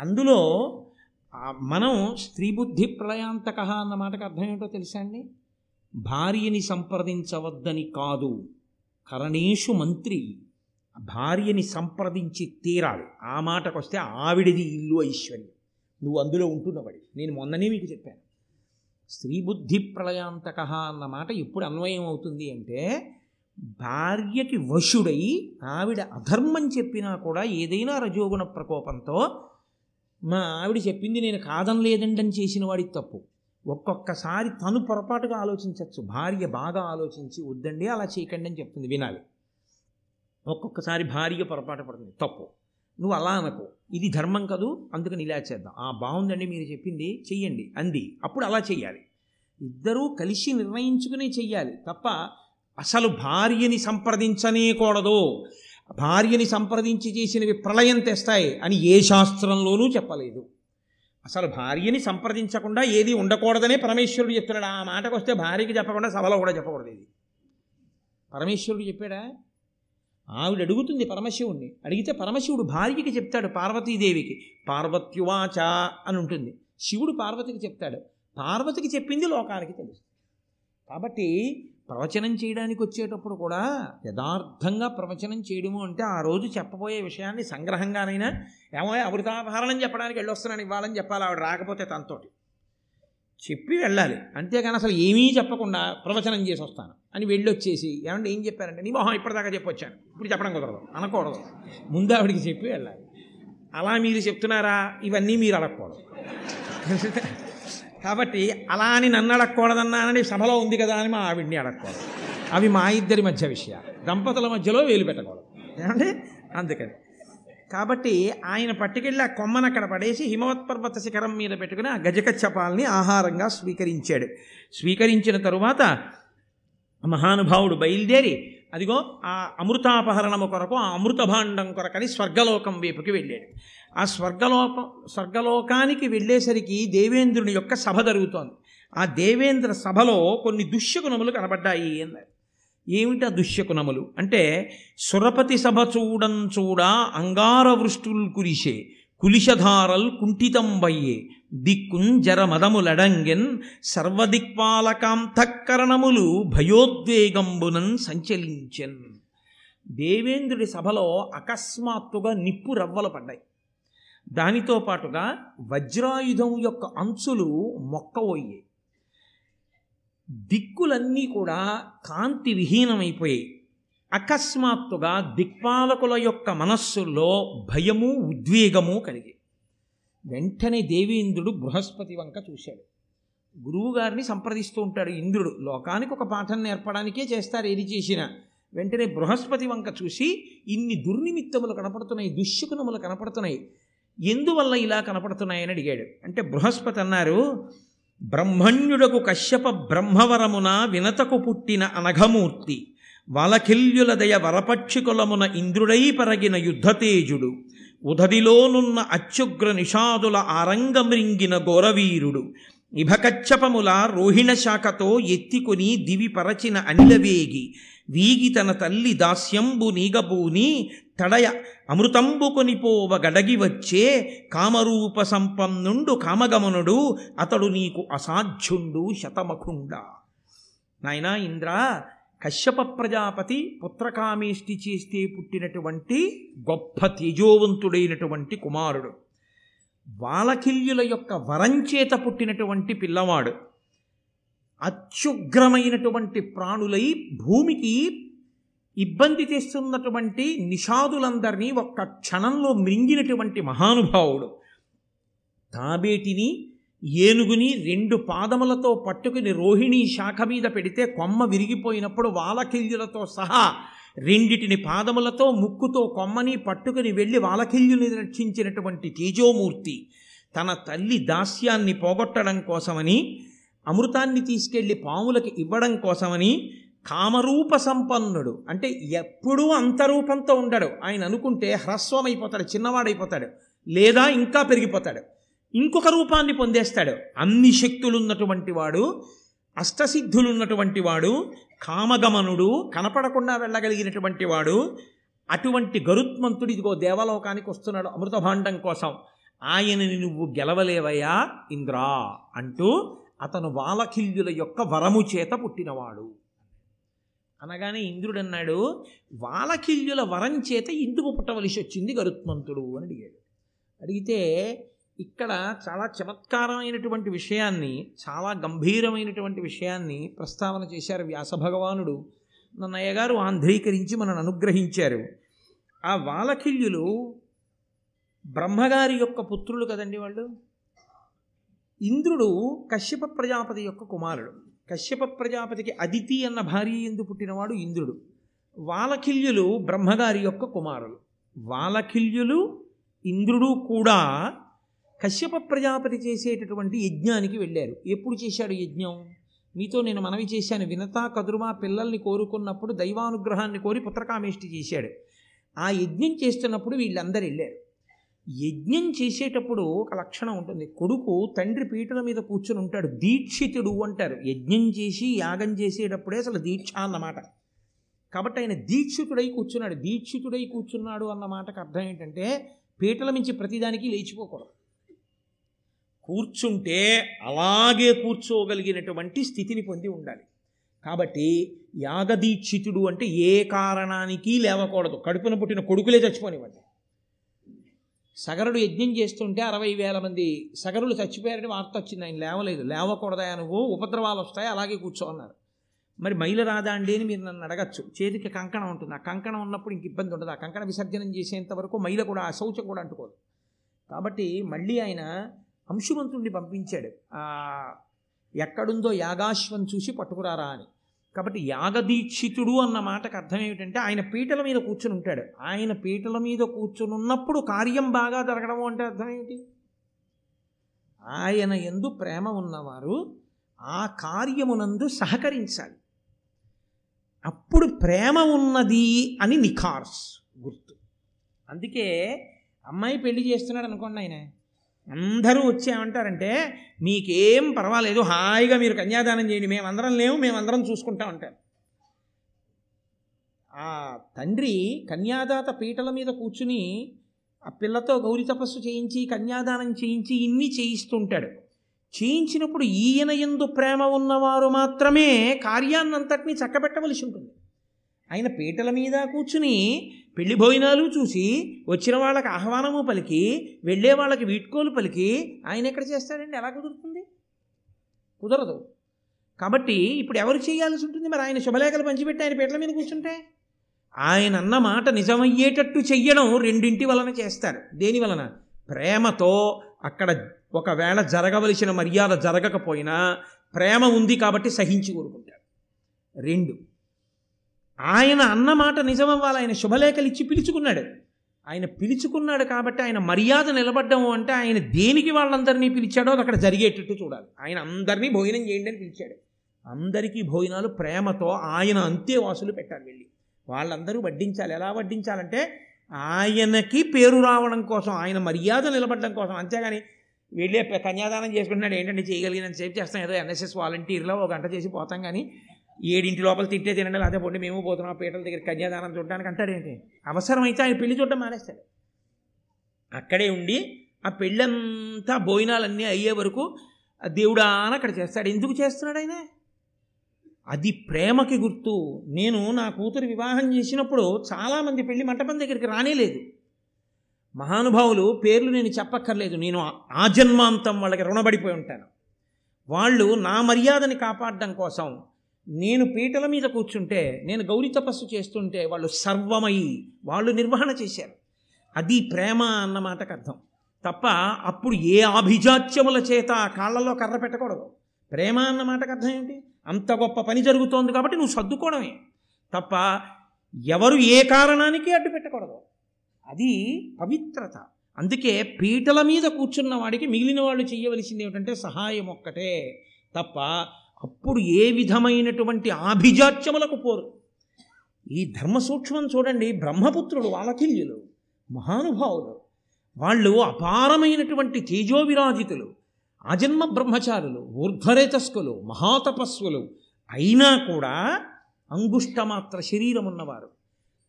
అందులో మనం స్త్రీ బుద్ధి ప్రళయాంతక అన్న మాటకు అర్థం ఏంటో తెలుసా అండి? భార్యని సంప్రదించవద్దని కాదు కరణేషు మంత్రి భార్యని సంప్రదించి తీరాలి. ఆ మాటకు వస్తే ఆవిడిది ఇల్లు ఐశ్వర్యం. నువ్వు అందులో ఉంటున్నవాడి. నేను మొన్ననే మీకు చెప్పాను. స్త్రీ బుద్ధి ప్రళయాంతక అన్న మాట ఎప్పుడు అన్వయం అవుతుంది అంటే భార్యకి వశుడై ఆవిడ అధర్మం చెప్పినా కూడా ఏదైనా రజోగుణ ప్రకోపంతో మా ఆవిడ చెప్పింది నేను కాదనలేదండి అని చేసిన వాడికి తప్పు. ఒక్కొక్కసారి తను పొరపాటుగా ఆలోచించవచ్చు భార్య బాగా ఆలోచించి వద్దండి అలా చేయకండి అని చెప్తుంది వినాలి. ఒక్కొక్కసారి భార్య పొరపాటు పడుతుంది తప్పు. నువ్వు అలా అనకు. ఇది ధర్మం కదూ? అందుకని ఇలా చేద్దాం. ఆ బాగుందండి మీరు చెప్పింది చెయ్యండి అంది. అప్పుడు అలా చెయ్యాలి. ఇద్దరూ కలిసి నిర్ణయించుకునే చెయ్యాలి. తప్ప అసలు భార్యని సంప్రదించనే కూడదు భార్యని సంప్రదించి చేసినవి ప్రళయం తెస్తాయి అని ఏ శాస్త్రంలోనూ చెప్పలేదు. అసలు భార్యని సంప్రదించకుండా ఏది ఉండకూడదనే పరమేశ్వరుడు చెప్తున్నాడు ఆ మాటకు వస్తే భార్యకి చెప్పకుండా సభలో కూడా చెప్పకూడదు ఇది. పరమేశ్వరుడు చెప్పాడా? ఆవిడ అడుగుతుంది పరమశివుణ్ణి. అడిగితే పరమశివుడు భార్యకి చెప్తాడు పార్వతీదేవికి. పార్వత్యువాచ అని ఉంటుంది. శివుడు పార్వతికి చెప్తాడు. పార్వతికి చెప్పింది లోకానికి తెలుసు కాబట్టి ప్రవచనం చేయడానికి వచ్చేటప్పుడు కూడా యథార్థంగా ప్రవచనం చేయడము అంటే ఆ రోజు చెప్పబోయే విషయాన్ని సంగ్రహంగానైనా ఏమో అమృతాభరణం చెప్పడానికి వెళ్ళొస్తున్నాను ఇవ్వాలని చెప్పాలి ఆవిడ రాకపోతే తనతోటి. చెప్పి వెళ్ళాలి. అంతేగాని అసలు ఏమీ చెప్పకుండా ప్రవచనం చేసి వస్తాను అని వెళ్ళొచ్చేసి ఏమంటే ఏం చెప్పారంటే నీ మొహం ఇప్పటిదాకా చెప్పొచ్చాను. ఇప్పుడు చెప్పడం కుదరదు. అనకూడదు. ముందు ఆవిడికి చెప్పి వెళ్ళాలి. అలా మీరు చెప్తున్నారా? ఇవన్నీ మీరు అడగకూడదు. కాబట్టి అలా అని నన్ను అడగకూడదన్నానని సభలో ఉంది కదా అని మా ఆవిడ్ని అడగకూడదు అవి మా ఇద్దరి మధ్య విషయాలు. దంపతుల మధ్యలో వేలు పెట్టకూడదు. ఏమండి? అందుకని. కాబట్టి ఆయన పట్టుకెళ్ళి ఆ కొమ్మను అక్కడ పడేసి హిమవత్పర్వత శిఖరం మీద పెట్టుకుని ఆ గజకచ్చపాలని ఆహారంగా స్వీకరించాడు. స్వీకరించిన తరువాత మహానుభావుడు బయలుదేరి అదిగో ఆ అమృతాపహరణము కొరకు ఆ అమృత భాండం కొరకని స్వర్గలోకం వైపుకి వెళ్ళాడు. ఆ స్వర్గలోకం స్వర్గలోకానికి వెళ్ళేసరికి దేవేంద్రుని యొక్క సభ జరుగుతోంది. ఆ దేవేంద్ర సభలో కొన్ని దుష్యగుణములు కనబడ్డాయి అన్నారు. ఏమిటి ఆ దుష్యకునములు అంటే సురపతి సభ చూడం చూడా అంగార వృష్టులు కురిసే కులిశధారల్ కుంఠితంబయ్యే దిక్కున్ జరమదములడంగెన్ సర్వదిక్పాలకాంతఃకరణములు భయోద్వేగంబునన్ సంచలించెన్. దేవేంద్రుడి సభలో అకస్మాత్తుగా నిప్పు రవ్వలు పడ్డాయి. దానితో పాటుగా వజ్రాయుధం యొక్క అంచులు మొక్కబోయాయి దిక్కులన్నీ కూడా కాంతి విహీనమైపోయాయి. అకస్మాత్తుగా దిక్పాలకుల యొక్క మనస్సుల్లో భయము ఉద్వేగము కలిగి వెంటనే దేవేంద్రుడు బృహస్పతి వంక చూశాడు. గురువుగారిని సంప్రదిస్తూ ఉంటాడు ఇంద్రుడు. లోకానికి ఒక పాఠం నేర్పడానికే చేస్తారు ఏది చేసినా. వెంటనే బృహస్పతి వంక చూసి ఇన్ని దుర్నిమిత్తములు కనపడుతున్నాయి దుశ్శకునములు కనపడుతున్నాయి. ఎందువల్ల ఇలా కనపడుతున్నాయని అడిగాడు. అంటే బృహస్పతి అన్నారు బ్రహ్మణ్యుడకు కశ్యప బ్రహ్మవరమున వినతకు పుట్టిన అనఘమూర్తి వలకిల్యుల దయ వరపక్షికులమున ఇంద్రుడై పరగిన యుద్ధతేజుడు ఉదదిలోనున్న అత్యుగ్ర నిషాదుల ఆరంగమృంగిన ఘోరవీరుడు ఇభకచ్చపముల రోహిణ శాఖతో ఎత్తికొని దివి పరచిన అనిలవేగి వీగి తన తల్లి దాస్యంబు నీగబూని తడయ అమృతంబు కొనిపోవ గడగి వచ్చే కామరూప సంపన్నుండు కామగమనుడు అతడు నీకు అసాధ్యుండు శతమఖుండ. నాయనా ఇంద్ర కశ్యప ప్రజాపతి పుత్రకామేష్టి చేస్తే పుట్టినటువంటి గొప్ప తేజోవంతుడైనటువంటి కుమారుడు. వాలకిల్యుల యొక్క వరంచేత పుట్టినటువంటి పిల్లవాడు. అత్యుగ్రమైనటువంటి ప్రాణులై భూమికి ఇబ్బంది తెస్తున్నటువంటి నిషాదులందరినీ ఒక్క క్షణంలో మృంగినటువంటి మహానుభావుడు. తాబేటిని ఏనుగుని రెండు పాదములతో పట్టుకుని రోహిణి శాఖ మీద పెడితే కొమ్మ విరిగిపోయినప్పుడు వాలకిల్యులతో సహా రెండిటిని పాదములతో ముక్కుతో కొమ్మని పట్టుకుని వెళ్ళి వాలకిల్యుని రక్షించినటువంటి తేజోమూర్తి తన తల్లి దాస్యాన్ని పోగొట్టడం కోసమని అమృతాన్ని తీసుకెళ్ళి పాములకి ఇవ్వడం కోసమని కామరూప సంపన్నుడు. అంటే ఎప్పుడూ అంతరూపంతో ఉండడు. ఆయన అనుకుంటే హ్రస్వమైపోతాడు చిన్నవాడైపోతాడు లేదా ఇంకా పెరిగిపోతాడు. ఇంకొక రూపాన్ని పొందేస్తాడు. అన్ని శక్తులున్నటువంటి వాడు అష్టసిద్ధులున్నటువంటి వాడు కామగమనుడు కనపడకుండా వెళ్ళగలిగినటువంటి వాడు అటువంటి గరుత్మంతుడు ఇదిగో దేవలోకానికి వస్తున్నాడు అమృతభాండం కోసం. ఆయనని నువ్వు గెలవలేవయ్యా ఇంద్రా అంటూ అతను వాలకిల్యుల యొక్క వరము చేత పుట్టినవాడు. అనగానే ఇంద్రుడు అన్నాడు వాలకిల్యుల వరం చేత ఇందుకు పుట్టవలసి వచ్చింది గరుత్మంతుడు అని అడిగాడు. అడిగితే ఇక్కడ చాలా చమత్కారమైనటువంటి విషయాన్ని చాలా గంభీరమైనటువంటి విషయాన్ని ప్రస్తావన చేశారు వ్యాస భగవానుడు నన్నయ్య గారు ఆంధ్రీకరించి మనను అనుగ్రహించారు. ఆ వాలకిల్యులు బ్రహ్మగారి యొక్క పుత్రులు కదండి వాళ్ళు? ఇంద్రుడు కశ్యప ప్రజాపతి యొక్క కుమారుడు. కశ్యప ప్రజాపతికి అదితి అన్న భార్య ఎందు పుట్టినవాడు ఇంద్రుడు. వాలకిల్యులు బ్రహ్మగారి యొక్క కుమారులు. వాలకిల్యులు ఇంద్రుడు కూడా కశ్యప ప్రజాపతి చేసేటటువంటి యజ్ఞానికి వెళ్ళారు. ఎప్పుడు చేశాడు యజ్ఞం? మీతో నేను మనవి చేశాను. వినతా కదురుమా పిల్లల్ని కోరుకున్నప్పుడు దైవానుగ్రహాన్ని కోరి పుత్రకామేష్టి చేశాడు. ఆ యజ్ఞం చేస్తున్నప్పుడు వీళ్ళందరూ వెళ్ళారు. యజ్ఞం చేసేటప్పుడు ఒక లక్షణం ఉంటుంది. కొడుకు తండ్రి పీటల మీద కూర్చుని ఉంటాడు. దీక్షితుడు అంటారు. యజ్ఞం చేసి యాగం చేసేటప్పుడే అసలు దీక్ష అన్నమాట. కాబట్టి ఆయన దీక్షితుడై కూర్చున్నాడు. దీక్షితుడై కూర్చున్నాడు అన్న మాటకు అర్థం ఏంటంటే పీటల మించి ప్రతిదానికి లేచిపోకూడదు. కూర్చుంటే అలాగే కూర్చోగలిగినటువంటి స్థితిని పొంది ఉండాలి. కాబట్టి యాగదీక్షితుడు అంటే ఏ కారణానికి లేవకూడదు. కడుపున పుట్టిన కొడుకులే చచ్చిపోనివ్వండి. సగరుడు యజ్ఞం చేస్తుంటే అరవై వేల మంది సగరులు చచ్చిపోయారని వార్త వచ్చింది. ఆయన లేవలేదు. లేవకూడదా నువ్వు? ఉపద్రవాలు వస్తాయి? అలాగే కూర్చో అన్నారు. మరి మైలు రాదా అండి అని మీరు నన్ను అడగచ్చు. చేతికి కంకణం ఉంటుంది. ఆ కంకణం ఉన్నప్పుడు ఇంక ఇబ్బంది ఉండదు. ఆ కంకణ విసర్జనం చేసేంత వరకు మైల కూడా ఆ శౌచం కూడా అంటుకోదు. కాబట్టి మళ్ళీ ఆయన అంశుమంతుడిని పంపించాడు. ఎక్కడుందో యాగాశ్వం చూసి పట్టుకురారా అని. కాబట్టి యాగదీక్షితుడు అన్న మాటకు అర్థం ఏమిటంటే ఆయన పీటల మీద కూర్చుని ఉంటాడు. ఆయన పీటల మీద కూర్చుని ఉన్నప్పుడు కార్యం బాగా జరగడం అంటే అర్థం ఏమిటి? ఆయన ఎందు ప్రేమ ఉన్నవారు ఆ కార్యమునందు సహకరించాలి. అప్పుడు ప్రేమ ఉన్నది అని నిఖార్స్ గుర్తు. అందుకే అమ్మాయి పెళ్ళి చేస్తున్నాడు అనుకోండి ఆయన. అందరూ వచ్చి ఏమంటారంటే మీకేం పర్వాలేదు హాయిగా మీరు కన్యాదానం చేయండి మేమందరం లేవు మేమందరం చూసుకుంటా ఉంటాం ఆ తండ్రి కన్యాదాత పీటల మీద కూర్చుని ఆ పిల్లతో గౌరీ తపస్సు చేయించి కన్యాదానం చేయించి ఇన్ని చేయిస్తుంటాడు. చేయించినప్పుడు ఈయన ఎందు ప్రేమ ఉన్నవారు మాత్రమే కార్యాన్నంతటినీ చక్కబెట్టవలసి ఉంటుంది. ఆయన పీటల మీద కూర్చుని పెళ్ళి భోజనాలు చూసి వచ్చిన వాళ్ళకి ఆహ్వానము పలికి వెళ్ళే వాళ్ళకి వీడ్కోలు పలికి ఆయన ఎక్కడ చేస్తాడండి? ఎలా కుదురుతుంది? కుదరదు. కాబట్టి ఇప్పుడు ఎవరు చేయాల్సి ఉంటుంది? మరి ఆయన శుభలేఖలు పంచిపెట్టి ఆయన పీటల మీద కూర్చుంటే? ఆయన అన్న మాట నిజమయ్యేటట్టు చెయ్యడం రెండింటి వలన చేస్తారు దేని వలన? ప్రేమతో అక్కడ ఒకవేళ జరగవలసిన మర్యాద జరగకపోయినా ప్రేమ ఉంది కాబట్టి సహించి ఊరుకుంటారు రెండు ఆయన అన్నమాట నిజమవ్వాలి. ఆయన శుభలేఖలు ఇచ్చి పిలుచుకున్నాడు. ఆయన పిలుచుకున్నాడు కాబట్టి ఆయన మర్యాద నిలబడ్డము అంటే ఆయన దేనికి వాళ్ళందరినీ పిలిచాడో అది అక్కడ జరిగేటట్టు చూడాలి. ఆయన అందరినీ భోజనం చేయండి అని పిలిచాడు. అందరికీ భోజనాలు ప్రేమతో ఆయన అంత్యవాసులు పెట్టాలి వెళ్ళి. వాళ్ళందరూ వడ్డించాలి. ఎలా వడ్డించాలంటే ఆయనకి పేరు రావడం కోసం ఆయన మర్యాద నిలబడడం కోసం. అంతేగాని వెళ్ళే కన్యాదానం చేసుకుంటున్నాడు. ఏంటంటే చేయగలిగినంత సేపు చేస్తాం. ఏదో ఎన్ఎస్ఎస్ వాలంటీర్లో ఒక గంట చేసి పోతాం కానీ ఏడింటి లోపల తింటే తినండి లేకపోతే పొండి మేము పోతున్నాం పీటల దగ్గర కన్యాదానం చూడడానికి అంటాడేంటి అవసరమైతే ఆయన పెళ్ళి చూడడం మానేస్తాడు. అక్కడే ఉండి ఆ పెళ్ళంతా భోజనాలన్నీ అయ్యే వరకు ఆ దేవుడా అని అక్కడ చేస్తాడు. ఎందుకు చేస్తున్నాడు ఆయన? అది ప్రేమకి గుర్తు. నేను నా కూతురు వివాహం చేసినప్పుడు చాలామంది పెళ్ళి మంటపం దగ్గరికి రానేలేదు. మహానుభావులు పేర్లు నేను చెప్పక్కర్లేదు. నేను ఆ జన్మాంతం వాళ్ళకి రుణపడిపోయి ఉంటాను. వాళ్ళు నా మర్యాదని కాపాడడం కోసం నేను పీటల మీద కూర్చుంటే నేను గౌరీ తపస్సు చేస్తుంటే వాళ్ళు సర్వమై వాళ్ళు నిర్వహణ చేశారు. అది ప్రేమ అన్న మాటకు అర్థం. తప్ప అప్పుడు ఏ ఆభిజాత్యముల చేత ఆ కాళ్ళలో కర్ర పెట్టకూడదు. ప్రేమ అన్న మాటకు అర్థం ఏంటి అంత గొప్ప పని జరుగుతోంది కాబట్టి నువ్వు సర్దుకోవడమే. తప్ప ఎవరు ఏ కారణానికి అడ్డు పెట్టకూడదు. అది పవిత్రత. అందుకే పీటల మీద కూర్చున్న వాడికి మిగిలిన వాళ్ళు చేయవలసింది ఏమిటంటే సహాయం ఒక్కటే. తప్ప అప్పుడు ఏ విధమైనటువంటి ఆభిజాత్యములకు పోరు. ఈ ధర్మ సూక్ష్మం చూడండి బ్రహ్మపుత్రులు వాలకిల్యులు మహానుభావులు వాళ్ళు అపారమైనటువంటి తేజోవిరాజితులు ఆజన్మ బ్రహ్మచారులు ఊర్ధ్వరేతస్కులు మహాతపస్సులు. అయినా కూడా అంగుష్టమాత్ర శరీరం ఉన్నవారు.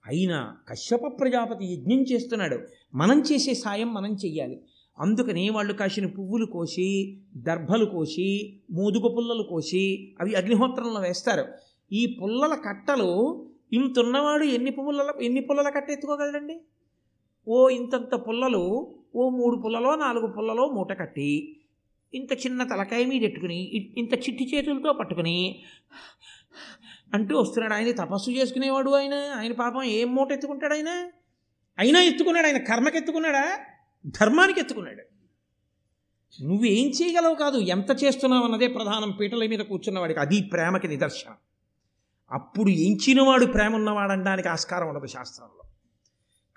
అయినా కశ్యప ప్రజాపతి యజ్ఞం చేస్తున్నాడు. మనం చేసే సాయం మనం చెయ్యాలి. అందుకని వాళ్ళు కాసిన పువ్వులు కోసి దర్భలు కోసి మోదుగ పుల్లలు కోసి అవి అగ్నిహోత్రంలో వేస్తారు. ఈ పుల్లల కట్టలు ఇంతున్నవాడు ఎన్ని పువ్వుల ఎన్ని పుల్లల కట్ట ఎత్తుకోగలడండి? ఓ ఇంతంత పుల్లలు ఓ మూడు పుల్లలో నాలుగు పుల్లలో మూట కట్టి ఇంత చిన్న తలకాయ మీద పెట్టుకుని ఇ- ఇంత చిట్టి చేతులతో పట్టుకుని అంటూ వస్తున్నాడు. ఆయన తపస్సు చేసుకునేవాడు ఆయన. ఆయన పాపం ఏం మూట ఎత్తుకుంటాడు ఆయన? అయినా ఎత్తుకున్నాడు ఆయన. కర్మకి ఎత్తుకున్నాడా ధర్మానికి ఎత్తుకున్నాడు. నువ్వేం చేయగలవు కాదు ఎంత చేస్తున్నావు అన్నదే ప్రధానం పీటల మీద కూర్చున్నవాడికి అది ప్రేమకి నిదర్శనం. అప్పుడు ఎంచినవాడు ప్రేమ ఉన్నవాడనడానికి ఆస్కారం ఉండదు శాస్త్రంలో.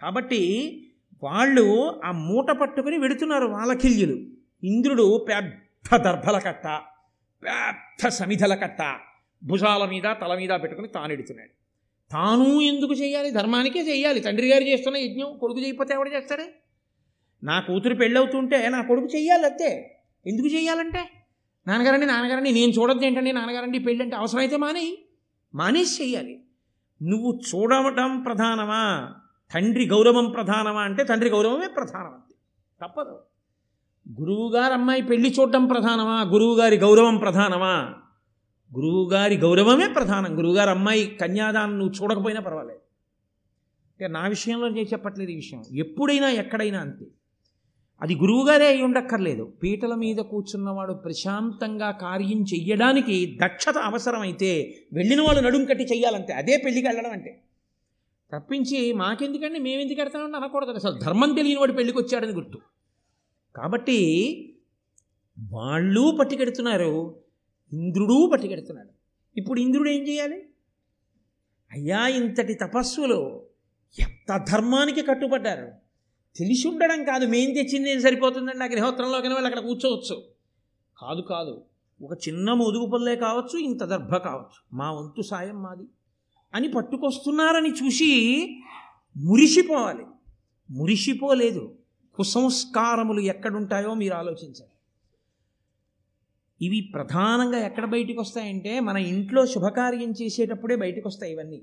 కాబట్టి వాళ్ళు ఆ మూట పట్టుకుని వెడుతున్నారు వాలకిల్యులు. ఇంద్రుడు పెద్ద దర్భల కట్ట పెద్ద సమిధల కట్ట భుజాల మీద తల మీద పెట్టుకుని తాను ఎడుతున్నాడు. తాను ఎందుకు చేయాలి? ధర్మానికే చేయాలి. తండ్రి గారు చేస్తున్న యజ్ఞం కొడుకు చేయకపోతే ఎవడు చేస్తాడే? నా కూతురు పెళ్ళవుతుంటే నా కొడుకు చెయ్యాలి అంతే ఎందుకు చెయ్యాలంటే? నాన్నగారండి నాన్నగారండి నేను చూడద్దు ఏంటండి నాన్నగారండి పెళ్ళి అంటే అవసరమైతే మానేయి మానేసి చెయ్యాలి. నువ్వు చూడవటం ప్రధానమా? తండ్రి గౌరవం ప్రధానమా అంటే తండ్రి గౌరవమే ప్రధానం అంతే తప్పదు. గురువుగారు అమ్మాయి పెళ్ళి చూడటం ప్రధానమా? గురువుగారి గౌరవం ప్రధానమా? గురువుగారి గౌరవమే ప్రధానం. గురువుగారు అమ్మాయి కన్యాదానం నువ్వు చూడకపోయినా పర్వాలేదు. ఇక నా విషయంలో నేను చెప్పట్లేదు ఈ విషయం. ఎప్పుడైనా ఎక్కడైనా అంతే. అది గురువుగారే అయి ఉండక్కర్లేదు. పీటల మీద కూర్చున్నవాడు ప్రశాంతంగా కార్యం చెయ్యడానికి దక్షత అవసరమైతే వెళ్ళిన వాళ్ళు నడుం కట్టి చెయ్యాలంతే. అదే పెళ్ళికి వెళ్ళడం అంటే. తప్పించి మాకెందుకండి? మేమెందుకు వెళ్తామని అనకూడదు అసలు. ధర్మం తెలియని వాడు పెళ్ళికి వచ్చాడని గుర్తు. కాబట్టి వాళ్ళు పట్టుకెడుతున్నారు. ఇంద్రుడు పట్టుకెడుతున్నాడు. ఇప్పుడు ఇంద్రుడు ఏం చేయాలి అయ్యా ఇంతటి తపస్సులో ఎంత ధర్మానికి కట్టుబడ్డారు? తెలిసి ఉండడం కాదు. మేం తెచ్చింది ఏం సరిపోతుందండి అగ్నిహోత్రంలోకి వాళ్ళు అక్కడ కూర్చోవచ్చు. కాదు కాదు. ఒక చిన్న ముదుగు పల్లే కావచ్చు ఇంత దర్భ కావచ్చు. మా వంతు సాయం మాది. అని పట్టుకొస్తున్నారని చూసి మురిసిపోవాలి. మురిసిపోలేదు. కుసంస్కారములు ఎక్కడుంటాయో మీరు ఆలోచించాలి. ఇవి ప్రధానంగా ఎక్కడ బయటికి వస్తాయంటే మన ఇంట్లో శుభకార్యం చేసేటప్పుడే బయటకు వస్తాయి ఇవన్నీ.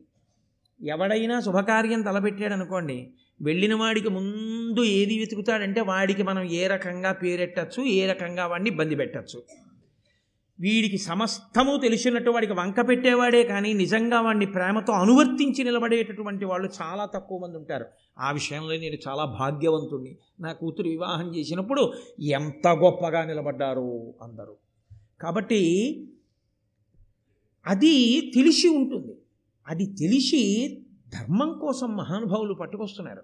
ఎవడైనా శుభకార్యం తలపెట్టాడు అనుకోండి వెళ్ళిన వాడికి ముందు ఏది వెతుకుతాడంటే వాడికి మనం ఏ రకంగా పేరెట్టచ్చు ఏ రకంగా వాడిని ఇబ్బంది పెట్టచ్చు. వీడికి సమస్తము తెలిసినట్టు వాడికి వంక పెట్టేవాడే కానీ నిజంగా వాడిని ప్రేమతో అనువర్తించి నిలబడేటటువంటి వాళ్ళు చాలా తక్కువ మంది ఉంటారు. ఆ విషయంలో నేను చాలా భాగ్యవంతుణ్ణి. నా కూతురు వివాహం చేసినప్పుడు ఎంత గొప్పగా నిలబడ్డారు అందరూ. కాబట్టి అది తెలిసి ఉంటుంది. అది తెలిసి ధర్మం కోసం మహానుభావులు పట్టుకొస్తున్నారు.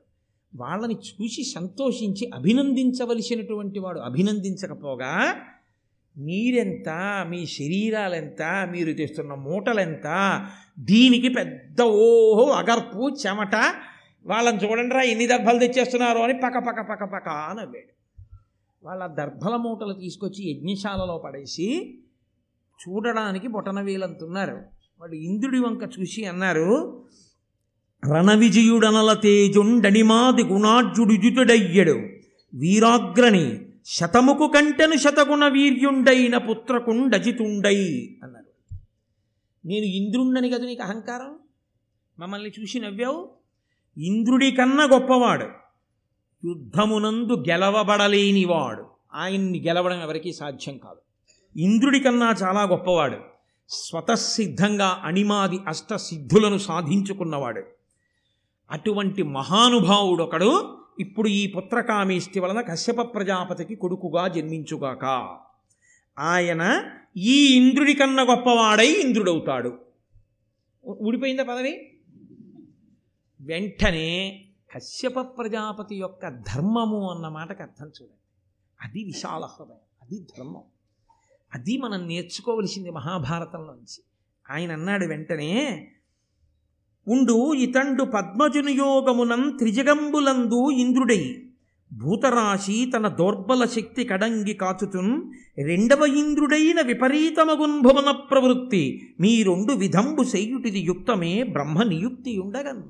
వాళ్ళని చూసి సంతోషించి అభినందించవలసినటువంటి వాడు అభినందించకపోగా మీరెంత మీ శరీరాలెంత మీరు తెస్తున్న మూటలెంత దీనికి పెద్ద ఓహో అగర్పు చెమట వాళ్ళని చూడండిరా ఎన్ని దర్భలు తెచ్చేస్తున్నారు అని పక్క పక్క పక్క పక్క అనవ్వాడు వాళ్ళ దర్భల మూటలు తీసుకొచ్చి యజ్ఞశాలలో పడేసి చూడడానికి బొటన వేలంతున్నారు వాళ్ళు ఇంద్రుడి వంక చూసి అన్నారు రణవిజయుడనల తేజుండనిమాది గుణార్జుడుజుతుడయ్యడు వీరాగ్రణి శతముకు కంటెను శతగుణ వీర్యుండైన పుత్రకుండజితుండై అన్నారు నేను ఇంద్రుండని కదా నీకు అహంకారం? మమ్మల్ని చూసి నవ్వావు? ఇంద్రుడి కన్నా గొప్పవాడు. యుద్ధమునందు గెలవబడలేనివాడు. ఆయన్ని గెలవడం ఎవరికీ సాధ్యం కాదు. ఇంద్రుడి కన్నా చాలా గొప్పవాడు. స్వతసిద్ధంగా అణిమాది అష్టసిద్ధులను సాధించుకున్నవాడు. అటువంటి మహానుభావుడొకడు ఇప్పుడు ఈ పుత్రకామేష్టి వలన కశ్యప ప్రజాపతికి కొడుకుగా జన్మించుగాక. ఆయన ఈ ఇంద్రుడి కన్నా గొప్పవాడై ఇంద్రుడవుతాడు. ఊడిపోయిందా పదవి? వెంటనే కశ్యప ప్రజాపతి యొక్క ధర్మము అన్న మాటకు అర్థం చూడండి. అది విశాల హృదయం అది ధర్మం. అది మనం నేర్చుకోవలసింది మహాభారతంలోంచి. ఆయన అన్నాడు వెంటనే ఉండు ఇతండు పద్మజునియోగమునం త్రిజగంబులందు ఇంద్రుడై. భూతరాశి తన దౌర్బల శక్తి కడంగి కాచుతున్ రెండవ ఇంద్రుడైన విపరీతమగున్ భువన ప్రవృత్తి. మీ రెండు విధంబు చేయుటిది యుక్తమే బ్రహ్మ నియుక్తి ఉండగన్.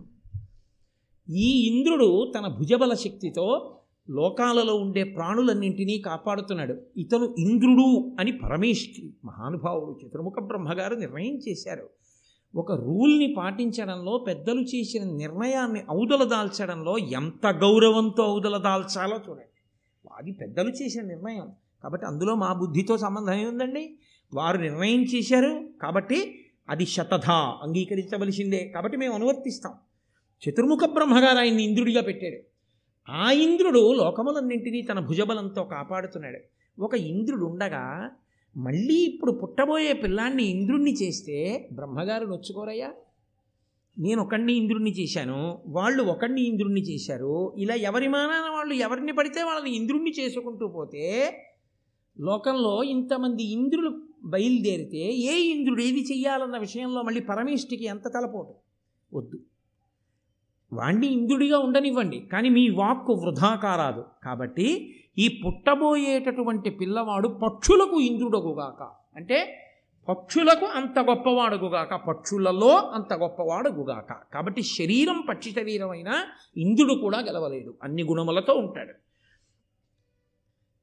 ఈ ఇంద్రుడు తన భుజబల శక్తితో లోకాలలో ఉండే ప్రాణులన్నింటినీ కాపాడుతున్నాడు. ఇతను ఇంద్రుడు అని పరమేష్కి మహానుభావుడు చతుర్ముఖ బ్రహ్మగారు నిర్ణయం చేశారు. ఒక రూల్ని పాటించడంలో పెద్దలు చేసిన నిర్ణయాన్ని ఔదలదాల్చడంలో ఎంత గౌరవంతో ఔదలదాల్చాలో చూడండి. అది పెద్దలు చేసిన నిర్ణయం. కాబట్టి అందులో మా బుద్ధితో సంబంధం ఏముందండి? వారు నిర్ణయం చేశారు కాబట్టి అది శతధ అంగీకరించవలసిందే. కాబట్టి మేము అనువర్తిస్తాం. చతుర్ముఖ బ్రహ్మగారు ఆయన్ని ఇంద్రుడిగా పెట్టాడు. ఆ ఇంద్రుడు లోకములన్నింటినీ తన భుజబలంతో కాపాడుతున్నాడు. ఒక ఇంద్రుడు ఉండగా మళ్ళీ ఇప్పుడు పుట్టబోయే పిల్లాన్ని ఇంద్రుణ్ణి చేస్తే బ్రహ్మగారు నొచ్చుకోరయ్యా నేను ఒకడిని ఇంద్రుణ్ణి చేశాను వాళ్ళు ఒకడిని ఇంద్రుణ్ణి చేశారు ఇలా ఎవరి మానాన వాళ్ళు ఎవరిని పడితే వాళ్ళని ఇంద్రుణ్ణి చేసుకుంటూ పోతే లోకంలో ఇంతమంది ఇంద్రులు బయలుదేరితే ఏ ఇంద్రుడు ఏది చెయ్యాలన్న విషయంలో మళ్ళీ పరమేష్టికి ఎంత తలపోటు. వద్దు. వాణ్ణి ఇంద్రుడిగా ఉండనివ్వండి కానీ మీ వాక్కు వృధా కారాదు కాబట్టి ఈ పుట్టబోయేటటువంటి పిల్లవాడు పక్షులకు ఇంద్రుడగుగాక. అంటే పక్షులకు అంత గొప్పవాడుగుగాక పక్షులలో అంత గొప్పవాడుగుగాక. కాబట్టి శరీరం పక్షి శరీరమైన ఇంద్రుడు కూడా గెలవలేడు. అన్ని గుణములతో ఉంటాడు.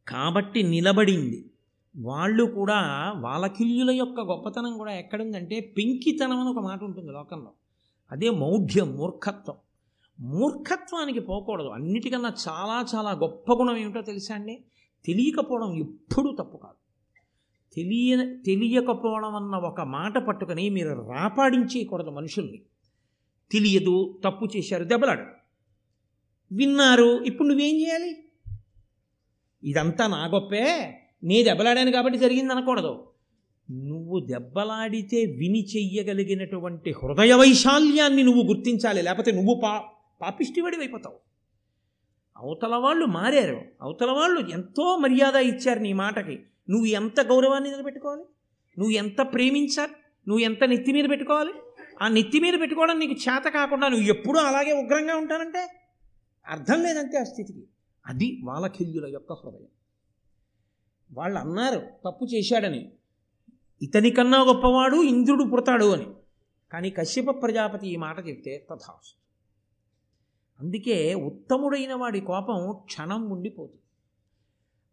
కాబట్టి నిలబడింది. వాళ్ళు కూడా వాలకిల్యుల యొక్క గొప్పతనం కూడా ఎక్కడుందంటే పెంకితనం అని ఒక మాట ఉంటుంది లోకంలో. అదే మౌఢ్యం మూర్ఖత్వం. మూర్ఖత్వానికి పోకూడదు. అన్నిటికన్నా చాలా చాలా గొప్ప గుణం ఏమిటో తెలుసా అండి? తెలియకపోవడం ఎప్పుడూ తప్పు కాదు. తెలియ తెలియకపోవడం అన్న ఒక మాట పట్టుకొని మీరు రాపాడించేయకూడదు మనుషుల్ని. తెలియదు తప్పు చేశారు దెబ్బలాడు విన్నారు ఇప్పుడు నువ్వేం చేయాలి? ఇదంతా నా గొప్పే. నీ దెబ్బలాడాను కాబట్టి జరిగింది అనకూడదు నువ్వు దెబ్బలాడితే విని చెయ్యగలిగినటువంటి హృదయ వైశాల్యాన్ని నువ్వు గుర్తించాలి. లేకపోతే నువ్వు పా పాపిష్టివాడి అయిపోతావు. అవతల వాళ్ళు మారారు. అవతల వాళ్ళు ఎంతో మర్యాద ఇచ్చారు నీ మాటకి. నువ్వు ఎంత గౌరవాన్ని నిలబెట్టుకోవాలి? నువ్వు ఎంత ప్రేమించాలి? నువ్వు ఎంత నెత్తి మీద పెట్టుకోవాలి? ఆ నెత్తి మీద పెట్టుకోవడం నీకు చేత కాకుండా నువ్వు ఎప్పుడూ అలాగే ఉగ్రంగా ఉంటానంటే అర్థం లేదంటే ఆ స్థితికి. అది వాలఖిల్యుల యొక్క హృదయం. వాళ్ళు అన్నారు తప్పు చేశాడని. ఇతని కన్నా గొప్పవాడు ఇంద్రుడు పుడతాడు అని. కానీ కశ్యప ప్రజాపతి ఈ మాట చెప్తే తథాస్తు. అందుకే ఉత్తముడైన వాడి కోపం క్షణం ఉండిపోతుంది.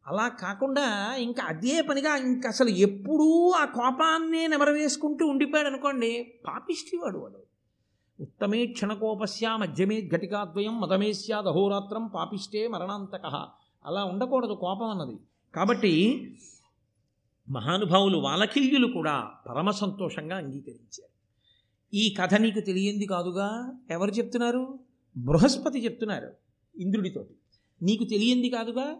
అలా కాకుండా ఇంకా అదే పనిగా ఇంక అసలు ఎప్పుడూ ఆ కోపాన్నే నెమరవేసుకుంటూ ఉండిపోయాడు అనుకోండి పాపిష్టివాడు వాడు. ఉత్తమే క్షణకోపస్యా మధ్యమే ఘటికాద్వయం మదమే స్యాద్ అహోరాత్రం పాపిష్టే మరణాంతక. అలా ఉండకూడదు కోపం అన్నది. కాబట్టి మహానుభావులు వాలకిల్యులు కూడా పరమ సంతోషంగా అంగీకరించారు. ఈ కథ నీకు తెలియంది కాదుగా? ఎవరు చెప్తున్నారు? బృహస్పతి చెప్తున్నారు ఇంద్రుడితోటి. నీకు తెలియంది కాదుగా?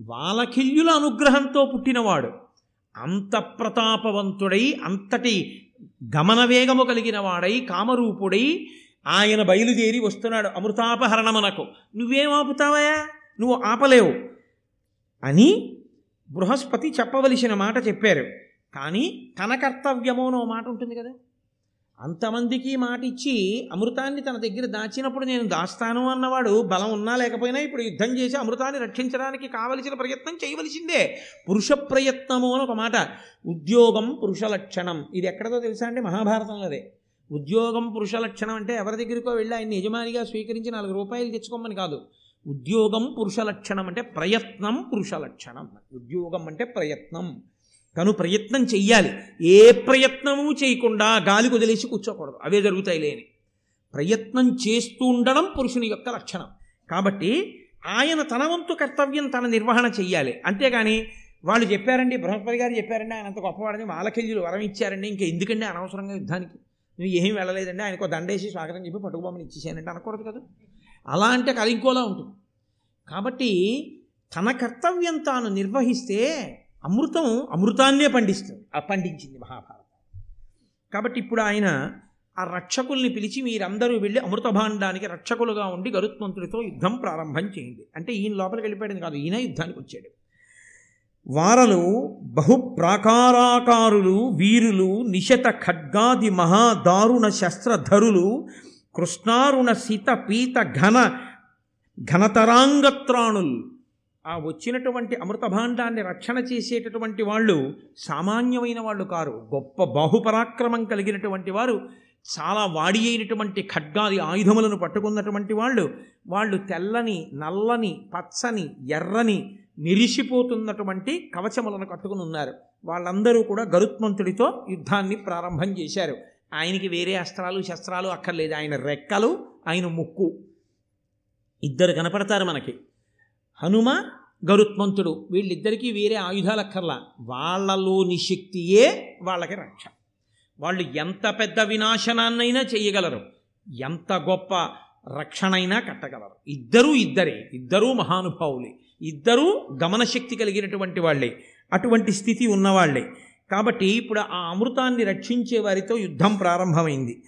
వాలకిల్యుల అనుగ్రహంతో పుట్టినవాడు. అంత ప్రతాపవంతుడై అంతటి గమనవేగము కలిగిన వాడై కామరూపుడై ఆయన బయలుదేరి వస్తున్నాడు అమృతాపహరణమునకు. నువ్వేం ఆపుతావయా నువ్వు ఆపలేవు. అని బృహస్పతి చెప్పవలసిన మాట చెప్పారు. కానీ తన కర్తవ్యమోనో మాట ఉంటుంది కదా? అంతమందికి మాట ఇచ్చి అమృతాన్ని తన దగ్గర దాచినప్పుడు నేను దాస్తాను అన్నవాడు బలం ఉన్నా లేకపోయినా ఇప్పుడు యుద్ధం చేసి అమృతాన్ని రక్షించడానికి కావలసిన ప్రయత్నం చేయవలసిందే. పురుష ప్రయత్నము అని ఒక మాట. ఉద్యోగం పురుష లక్షణం. ఇది ఎక్కడదో తెలుసా అండి? మహాభారతంలోదే ఉద్యోగం పురుష లక్షణం అంటే ఎవరి దగ్గరికో వెళ్ళి ఆయన యజమానిగా స్వీకరించి నాలుగు రూపాయలు తెచ్చుకోమని కాదు. ఉద్యోగం పురుష లక్షణం అంటే ప్రయత్నం పురుష లక్షణం. ఉద్యోగం అంటే ప్రయత్నం. తను ప్రయత్నం చెయ్యాలి. ఏ ప్రయత్నము చేయకుండా గాలి వదిలేసి కూర్చోకూడదు. అవే జరుగుతాయి లేని. ప్రయత్నం చేస్తూ ఉండడం పురుషుని యొక్క లక్షణం. కాబట్టి ఆయన తన వంతు కర్తవ్యం తన నిర్వహణ చెయ్యాలి. అంతేగాని వాళ్ళు చెప్పారండి బృహస్పతి గారు చెప్పారండి ఆయన అంత గొప్పవాడని వాళ్ళకెళ్ళి వరం ఇచ్చారండి. ఇంకా ఎందుకండి అనవసరంగా యుద్ధానికి? నువ్వు ఏమీ వెళ్ళలేదండి. ఆయనకు దండేసి స్వాగతం చెప్పి పట్టుకుబొమ్మని ఇచ్చేసానంటే అనకూడదు కదా. అలా అంటే అది ఇంకోలా ఉంటుంది. కాబట్టి తన కర్తవ్యం తాను నిర్వహిస్తే అమృతం అమృతాన్నే పండిస్తుంది. ఆ పండించింది మహాభారతం. కాబట్టి ఇప్పుడు ఆయన ఆ రక్షకుల్ని పిలిచి మీరందరూ వెళ్ళి అమృతభాండానికి రక్షకులుగా ఉండి గరుత్మంతుడితో యుద్ధం ప్రారంభం చేయండి. అంటే ఈయన లోపలికి వెళ్ళిపోయాడు కాదు ఈయన యుద్ధానికి వచ్చాడు. వారలు బహుప్రాకారాకారులు వీరులు నిశత ఖడ్గాది మహాదారుణ శస్త్రధరులు కృష్ణారుణ సీత పీత ఘన ఘనతరాంగత్రాణులు ఆ వచ్చినటువంటి అమృతభాండాన్ని రక్షణ చేసేటటువంటి వాళ్ళు సామాన్యమైన వాళ్ళు కారు. గొప్ప బాహుపరాక్రమం కలిగినటువంటి వారు చాలా వాడి అయినటువంటి ఖడ్గాది ఆయుధములను పట్టుకున్నటువంటి వాళ్ళు వాళ్ళు తెల్లని నల్లని పచ్చని ఎర్రని నిలిసిపోతున్నటువంటి కవచములను కట్టుకుని ఉన్నారు. వాళ్ళందరూ కూడా గరుత్మంతుడితో యుద్ధాన్ని ప్రారంభం చేశారు. ఆయనకి వేరే అస్త్రాలు శస్త్రాలు అక్కర్లేదు. ఆయన రెక్కలు ఆయన ముక్కు. ఇద్దరు కనపడతారు మనకి. హనుమ గరుత్మంతుడు. వీళ్ళిద్దరికీ వేరే ఆయుధాలు అక్కర్లా వాళ్ళలోని శక్తియే వాళ్ళకి రక్ష. వాళ్ళు ఎంత పెద్ద వినాశనాన్నైనా చేయగలరు ఎంత గొప్ప రక్షణైనా కట్టగలరు. ఇద్దరూ ఇద్దరే. ఇద్దరూ మహానుభావులే. ఇద్దరూ గమనశక్తి కలిగినటువంటి వాళ్ళే. అటువంటి స్థితి ఉన్నవాళ్ళే కాబట్టి ఇప్పుడు ఆ అమృతాన్ని రక్షించే వారితో యుద్ధం ప్రారంభమైంది.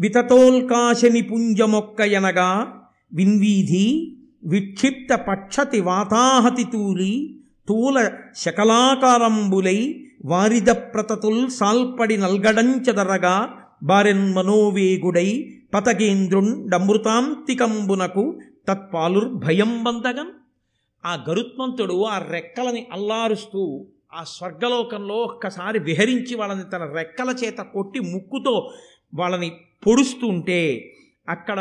వితతోల్కాశ నిపుంజమొక్కయనగా విన్వీధి విక్షిప్త పక్షతి వాతాహతి తూలి తూల శకలాకారంబులై వారిద ప్రతతుల్ సాల్పడి నల్గడంచదరగా బారెన్ మనోవేగుడై పతగేంద్రుండమృతాంతికంబునకు తత్పాలుర్భయం బందగన్ ఆ గరుత్మంతుడు ఆ రెక్కలని అల్లారుస్తూ ఆ స్వర్గలోకంలో ఒక్కసారి విహరించి వాళ్ళని తన రెక్కల చేత కొట్టి ముక్కుతో వాళ్ళని పొడుస్తుంటే అక్కడ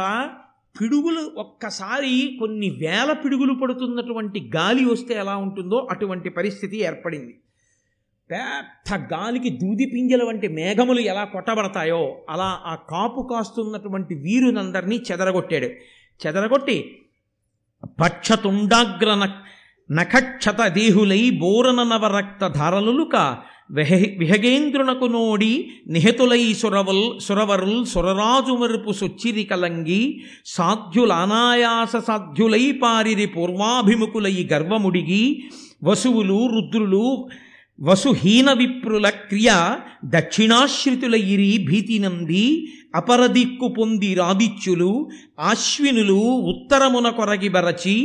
పిడుగులు ఒక్కసారి కొన్ని వేల పిడుగులు పడుతున్నటువంటి గాలి వస్తే ఎలా ఉంటుందో అటువంటి పరిస్థితి ఏర్పడింది. పెద్ద గాలికి దూది పింజల వంటి మేఘములు ఎలా కొట్టబడతాయో అలా ఆ కాపు కాస్తున్నటువంటి వీరునందరినీ చెదరగొట్టాడు. చెదరగొట్టి పక్షతుండాగ్ర నఖక్షత దేహులై బోరన నవరక్త ధారలులుక వెహ విహగేంద్రునకు నోడి నిహతులై సురవల్ సురవరుల్ సురరాజు మరుపు సొచ్చిరి కలంగి సాధ్యులానాయాస సాధ్యులై పారిరి పూర్వాభిముఖులై గర్వముడిగి వసువులు రుద్రులు వసుహీన విప్రుల క్రియ దక్షిణాశ్రితులయిరి భీతినంది అపరదిక్కు పొంది రాదిత్యులు ఆశ్వినులు ఉత్తరమున కొరగి బరచి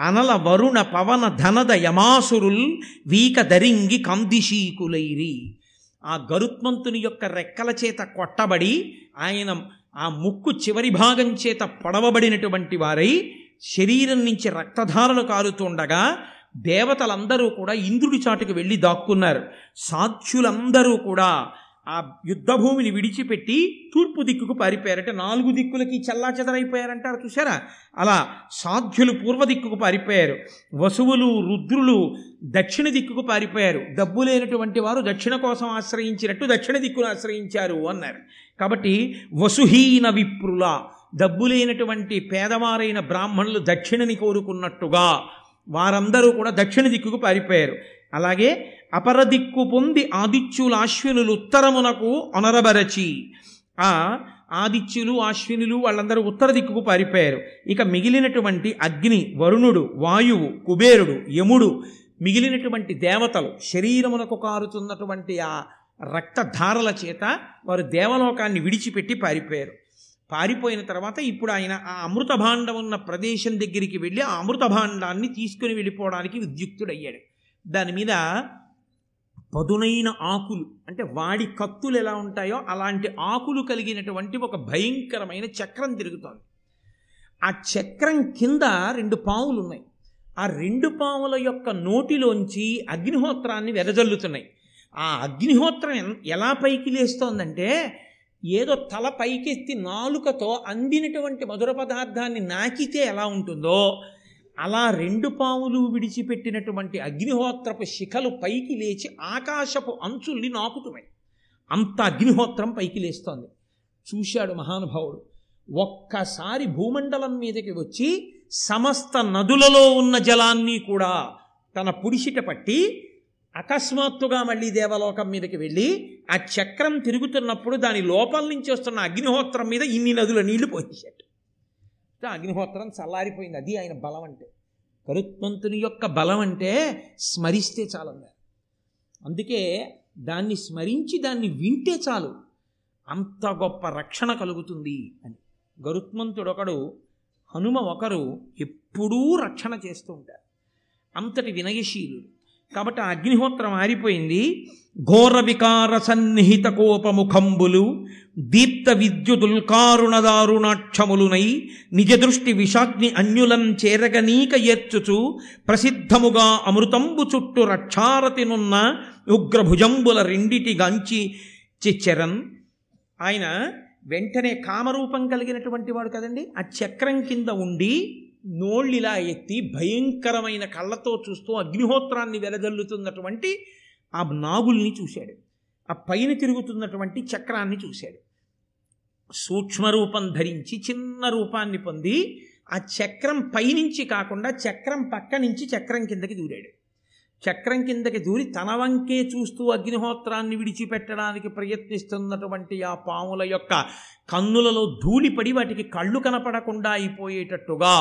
అనల వరుణ పవన ధనద యమాసురుల్ వీక దరింగి కందిశీకులైరి. ఆ గరుత్మంతుని యొక్క రెక్కల చేత కొట్టబడి ఆయన ఆ ముక్కు చివరి భాగం చేత పొడవబడినటువంటి వారై శరీరం నుంచి రక్తధారలు కారుతుండగా దేవతలందరూ కూడా ఇంద్రుడి చాటుకు వెళ్ళి దాక్కున్నారు. సాధ్యులందరూ కూడా ఆ యుద్ధభూమిని విడిచిపెట్టి తూర్పు దిక్కుకు పారిపోయారంటే. నాలుగు దిక్కులకి చల్లా చెదరైపోయారంటారు చూసారా అలా సాధ్యులు పూర్వ దిక్కుకు పారిపోయారు. వసువులు రుద్రులు దక్షిణ దిక్కుకు పారిపోయారు. డబ్బు లేనటువంటి వారు దక్షిణ కోసం ఆశ్రయించినట్టు దక్షిణ దిక్కును ఆశ్రయించారు అన్నారు. కాబట్టి వసుహీన విప్రుల డబ్బు లేనటువంటి పేదవారైన బ్రాహ్మణులు దక్షిణని కోరుకున్నట్టుగా వారందరూ కూడా దక్షిణ దిక్కుకు పారిపోయారు. అలాగే అపర దిక్కు పొంది ఆదిత్యులు అశ్వినులు ఉత్తరమునకు అనరబరచి. ఆ ఆదిత్యులు అశ్వినులు వాళ్ళందరూ ఉత్తర దిక్కుకు పారిపోయారు. ఇక మిగిలినటువంటి అగ్ని వరుణుడు వాయువు కుబేరుడు యముడు మిగిలినటువంటి దేవతలు శరీరమునకు కారుతున్నటువంటి ఆ రక్తధారల చేత వారు దేవలోకాన్ని విడిచిపెట్టి పారిపోయారు. పారిపోయిన తర్వాత ఇప్పుడు ఆయన ఆ అమృత భాండం ఉన్న ప్రదేశం దగ్గరికి వెళ్ళి ఆ అమృత భాండాన్ని తీసుకుని వెళ్ళిపోవడానికి ఉద్యుక్తుడయ్యాడు దాని మీద పదునైన ఆకులు అంటే వాడి కత్తులు ఎలా ఉంటాయో అలాంటి ఆకులు కలిగినటువంటి ఒక భయంకరమైన చక్రం తిరుగుతోంది. ఆ చక్రం కింద రెండు పావులు ఉన్నాయి ఆ రెండు పావుల యొక్క నోటిలోంచి అగ్నిహోత్రాన్ని వెదజల్లుతున్నాయి. ఆ అగ్నిహోత్రం ఎలా పైకి లేస్తోందంటే ఏదో తల పైకెత్తి నాలుకతో అందినటువంటి మధుర పదార్థాన్ని నాకితే ఎలా ఉంటుందో అలా రెండు పాములు విడిచిపెట్టినటువంటి అగ్నిహోత్రపు శిఖలు పైకి లేచి ఆకాశపు అంచుల్ని నాకుతున్నాయి. అంత అగ్నిహోత్రం పైకి లేస్తోంది. చూశాడు మహానుభావుడు. ఒక్కసారి భూమండలం మీదకి వచ్చి సమస్త నదులలో ఉన్న జలాన్ని కూడా తన పుడిసిట పట్టి అకస్మాత్తుగా మళ్ళీ దేవలోకం మీదకి వెళ్ళి ఆ చక్రం తిరుగుతున్నప్పుడు దాని లోపల నుంచి వస్తున్న అగ్నిహోత్రం మీద ఇన్ని నదుల నీళ్ళు పోసేశాడు. అగ్నిహోత్రం చల్లారిపోయింది. అది ఆయన బలం అంటే. కరుత్మంతుని యొక్క బలం అంటే స్మరిస్తే చాలన్నారు అందుకే దాన్ని స్మరించి దాన్ని వింటే చాలు. అంత గొప్ప రక్షణ కలుగుతుంది అని. గరుత్మంతుడొకడు హనుమ ఒకరు ఎప్పుడూ రక్షణ చేస్తూ ఉంటారు. అంతటి వినయశీలుడు. కాబట్టి ఆ అగ్నిహోత్రం ఆరిపోయింది. ఘోర వికార సన్నిహిత కోపముఖంబులు దీప్త విద్యుదుల్కారుణదారుణాక్షములునై నిజ దృష్టి విషాగ్ని అన్యులం చేరగనీక ఏర్చుచు ప్రసిద్ధముగా అమృతంబు చుట్టు రక్షారతినున్న ఉగ్రభుజంబుల రెండిటి గాంచి చిచ్చరన్. ఆయన వెంటనే కామరూపం కలిగినటువంటి వాడు కదండి. ఆ చక్రం కింద ఉండి నోళ్ళిలా ఎత్తి భయంకరమైన కళ్ళతో చూస్తూ అగ్నిహోత్రాన్ని వెలజల్లుతున్నటువంటి ఆ నాగుల్ని చూశాడు. ఆ పైన తిరుగుతున్నటువంటి చక్రాన్ని చూశాడు. సూక్ష్మ రూపం ధరించి చిన్న రూపాన్ని పొంది ఆ చక్రం పైనుంచి కాకుండా చక్రం పక్క నుంచి చక్రం కిందకి దూరాడు. చక్రం కిందకి దూరి తన వంకే చూస్తూ అగ్నిహోత్రాన్ని విడిచిపెట్టడానికి ప్రయత్నిస్తున్నటువంటి ఆ పాముల యొక్క కన్నులలో ధూళిపడి వాటికి కళ్ళు కనపడకుండా అయిపోయేటట్టుగా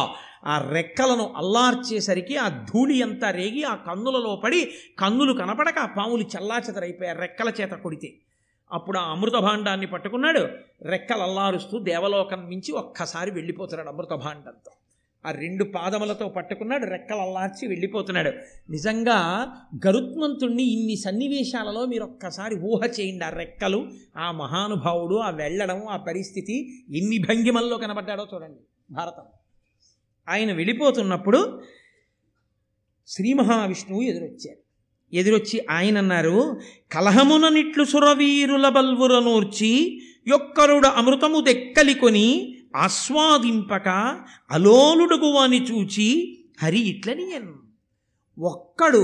ఆ రెక్కలను అల్లార్చేసరికి ఆ ధూళి అంతా రేగి ఆ కన్నులలో పడి కన్నులు కనపడక ఆ పాములు చల్లాచెదరైపోయారు రెక్కల చేత కొడితే. అప్పుడు ఆ అమృత భాండాన్ని పట్టుకున్నాడు. రెక్కలు అల్లారుస్తూ దేవలోకం మించి ఒక్కసారి వెళ్ళిపోతున్నాడు అమృత భాండంతో ఆ రెండు పాదములతో పట్టుకున్నాడు రెక్కలు అల్లార్చి వెళ్ళిపోతున్నాడు. నిజంగా గరుత్మంతుణ్ణి ఇన్ని సన్నివేశాలలో మీరు ఒక్కసారి ఊహ చేయండి ఆ రెక్కలు ఆ మహానుభావుడు ఆ వెళ్ళడం ఆ పరిస్థితి ఎన్ని భంగిమల్లో కనబడ్డాడో చూడండి భారతం. ఆయన వెళ్ళిపోతున్నప్పుడు శ్రీ మహావిష్ణువు ఎదురొచ్చారు ఎదురొచ్చి ఆయన అన్నారు కలహముననిట్లు సురవీరుల బల్వురనూర్చి యొక్కరుడు అమృతము దెక్కలికొని ఆస్వాదింపక అలోలుడుగువని చూచి హరి ఇట్లని ఒక్కడు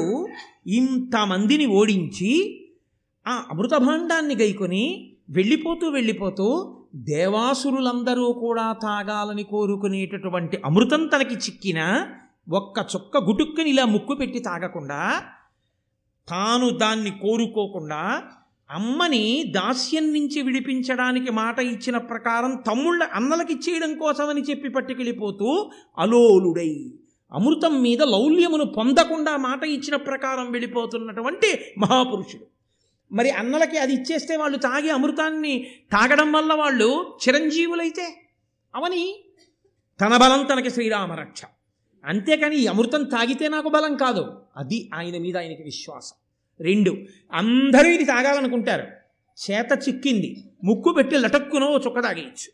ఇంతమందిని ఓడించి ఆ అమృతభాండాన్ని గైకొని వెళ్ళిపోతూ వెళ్ళిపోతూ దేవాసురులందరూ కూడా తాగాలని కోరుకునేటటువంటి అమృతం తనకి చిక్కిన ఒక్క చుక్క గుటుక్కుని ఇలా ముక్కు పెట్టి తాగకుండా తాను దాన్ని కోరుకోకుండా అమ్మని దాస్యం నుంచి విడిపించడానికి మాట ఇచ్చిన ప్రకారం తమ్ముళ్ళ అన్నలకి చేయడం కోసమని చెప్పి పట్టుకెళ్ళిపోతూ అలోలుడై అమృతం మీద లౌల్యమును పొందకుండా మాట ఇచ్చిన ప్రకారం వెళ్ళిపోతున్నటువంటి మహాపురుషుడు. మరి అన్నలకి అది ఇచ్చేస్తే వాళ్ళు తాగి అమృతాన్ని తాగడం వల్ల వాళ్ళు చిరంజీవులైతే అవని తన బలం తనకి శ్రీరామరక్ష. అంతేకాని ఈ అమృతం తాగితే నాకు బలం కాదు. అది ఆయన మీద ఆయనకి విశ్వాసం. రెండు. అందరూ ఇది తాగాలనుకుంటారు. చేత చిక్కింది. ముక్కు పెట్టి లటక్కునో ఓ చుక్క తాగేయచ్చు.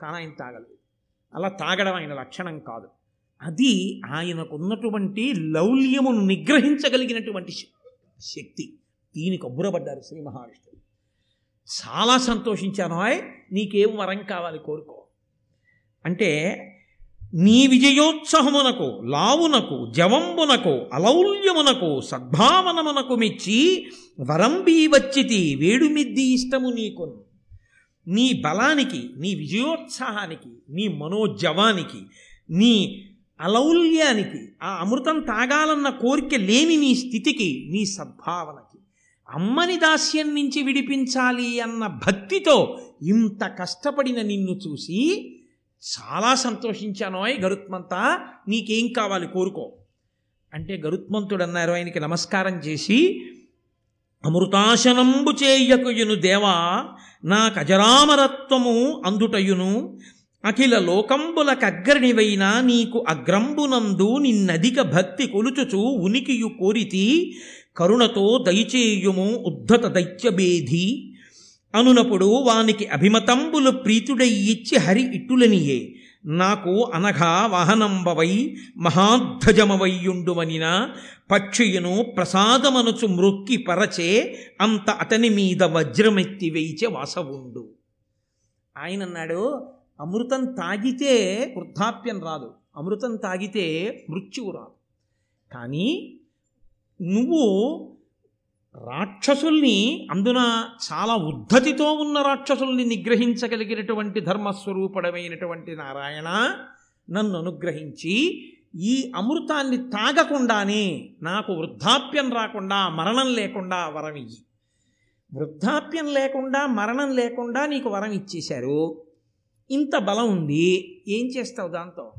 కానీ ఆయన తాగలేదు. అలా తాగడం ఆయన లక్షణం కాదు. అది ఆయనకున్నటువంటి లౌల్యమును నిగ్రహించగలిగినటువంటి శక్తి. దీనికి అబ్బురపడ్డారు శ్రీ మహావిష్ణువు. చాలా సంతోషించాను. ఆయ్ నీకేం వరం కావాలి కోరుకో. అంటే నీ విజయోత్సహమునకు లావునకు జవంబునకు అలౌల్యమునకు సద్భావనమునకు మెచ్చి వరంబీ వచ్చితి వేడుమిద్ది ఇష్టము నీకు. నీ బలానికి నీ విజయోత్సాహానికి నీ మనోజవానికి నీ అలౌల్యానికి ఆ అమృతం తాగాలన్న కోరిక లేని నీ స్థితికి నీ సద్భావనకి. అమ్మని దాస్యం నుంచి విడిపించాలి అన్న భక్తితో ఇంత కష్టపడిన నిన్ను చూసి చాలా సంతోషించానోయ్ గరుత్మంతా నీకేం కావాలి కోరుకో. అంటే గరుత్మంతుడు అన్నారు ఆయనకి నమస్కారం చేసి అమృతాశనంబు చేయకుయును దేవా నా కజరామరత్వము అందుటయును అఖిల లోకంబుల కగ్గరినివైన నీకు అగ్రంబునందు నిన్నధిక భక్తి కొలుచుచు ఉనికియు కోరితి కరుణతో దయచేయుము ఉద్ధత దైత్యభేధి అనునప్పుడు వానికి అభిమతంబులు ప్రీతుడై ఇచ్చి హరి ఇట్టులనియే. నాకు అనఘా వాహనంబవై మహాధ్వజమవయ్యుండువనిన పక్షియును ప్రసాదమనుచు మృక్కి పరచే అంత అతని మీద వజ్రమెత్తి వేయిచే వాసవుండు. ఆయన అన్నాడు అమృతం తాగితే వృద్ధాప్యం రాదు. అమృతం తాగితే మృత్యువు రాదు. కానీ నువ్వు రాక్షసుల్ని అందున చాలా ఉద్ధతితో ఉన్న రాక్షసుల్ని నిగ్రహించగలిగినటువంటి ధర్మస్వరూపడమైనటువంటి నారాయణ నన్ను అనుగ్రహించి ఈ అమృతాన్ని తాగకుండానే నాకు వృద్ధాప్యం రాకుండా మరణం లేకుండా వరం ఇయ్యి. వృద్ధాప్యం లేకుండా మరణం లేకుండా నీకు వరం ఇచ్చేశారు. ఇంత బలం ఉంది. ఏం చేస్తావు దాంతో?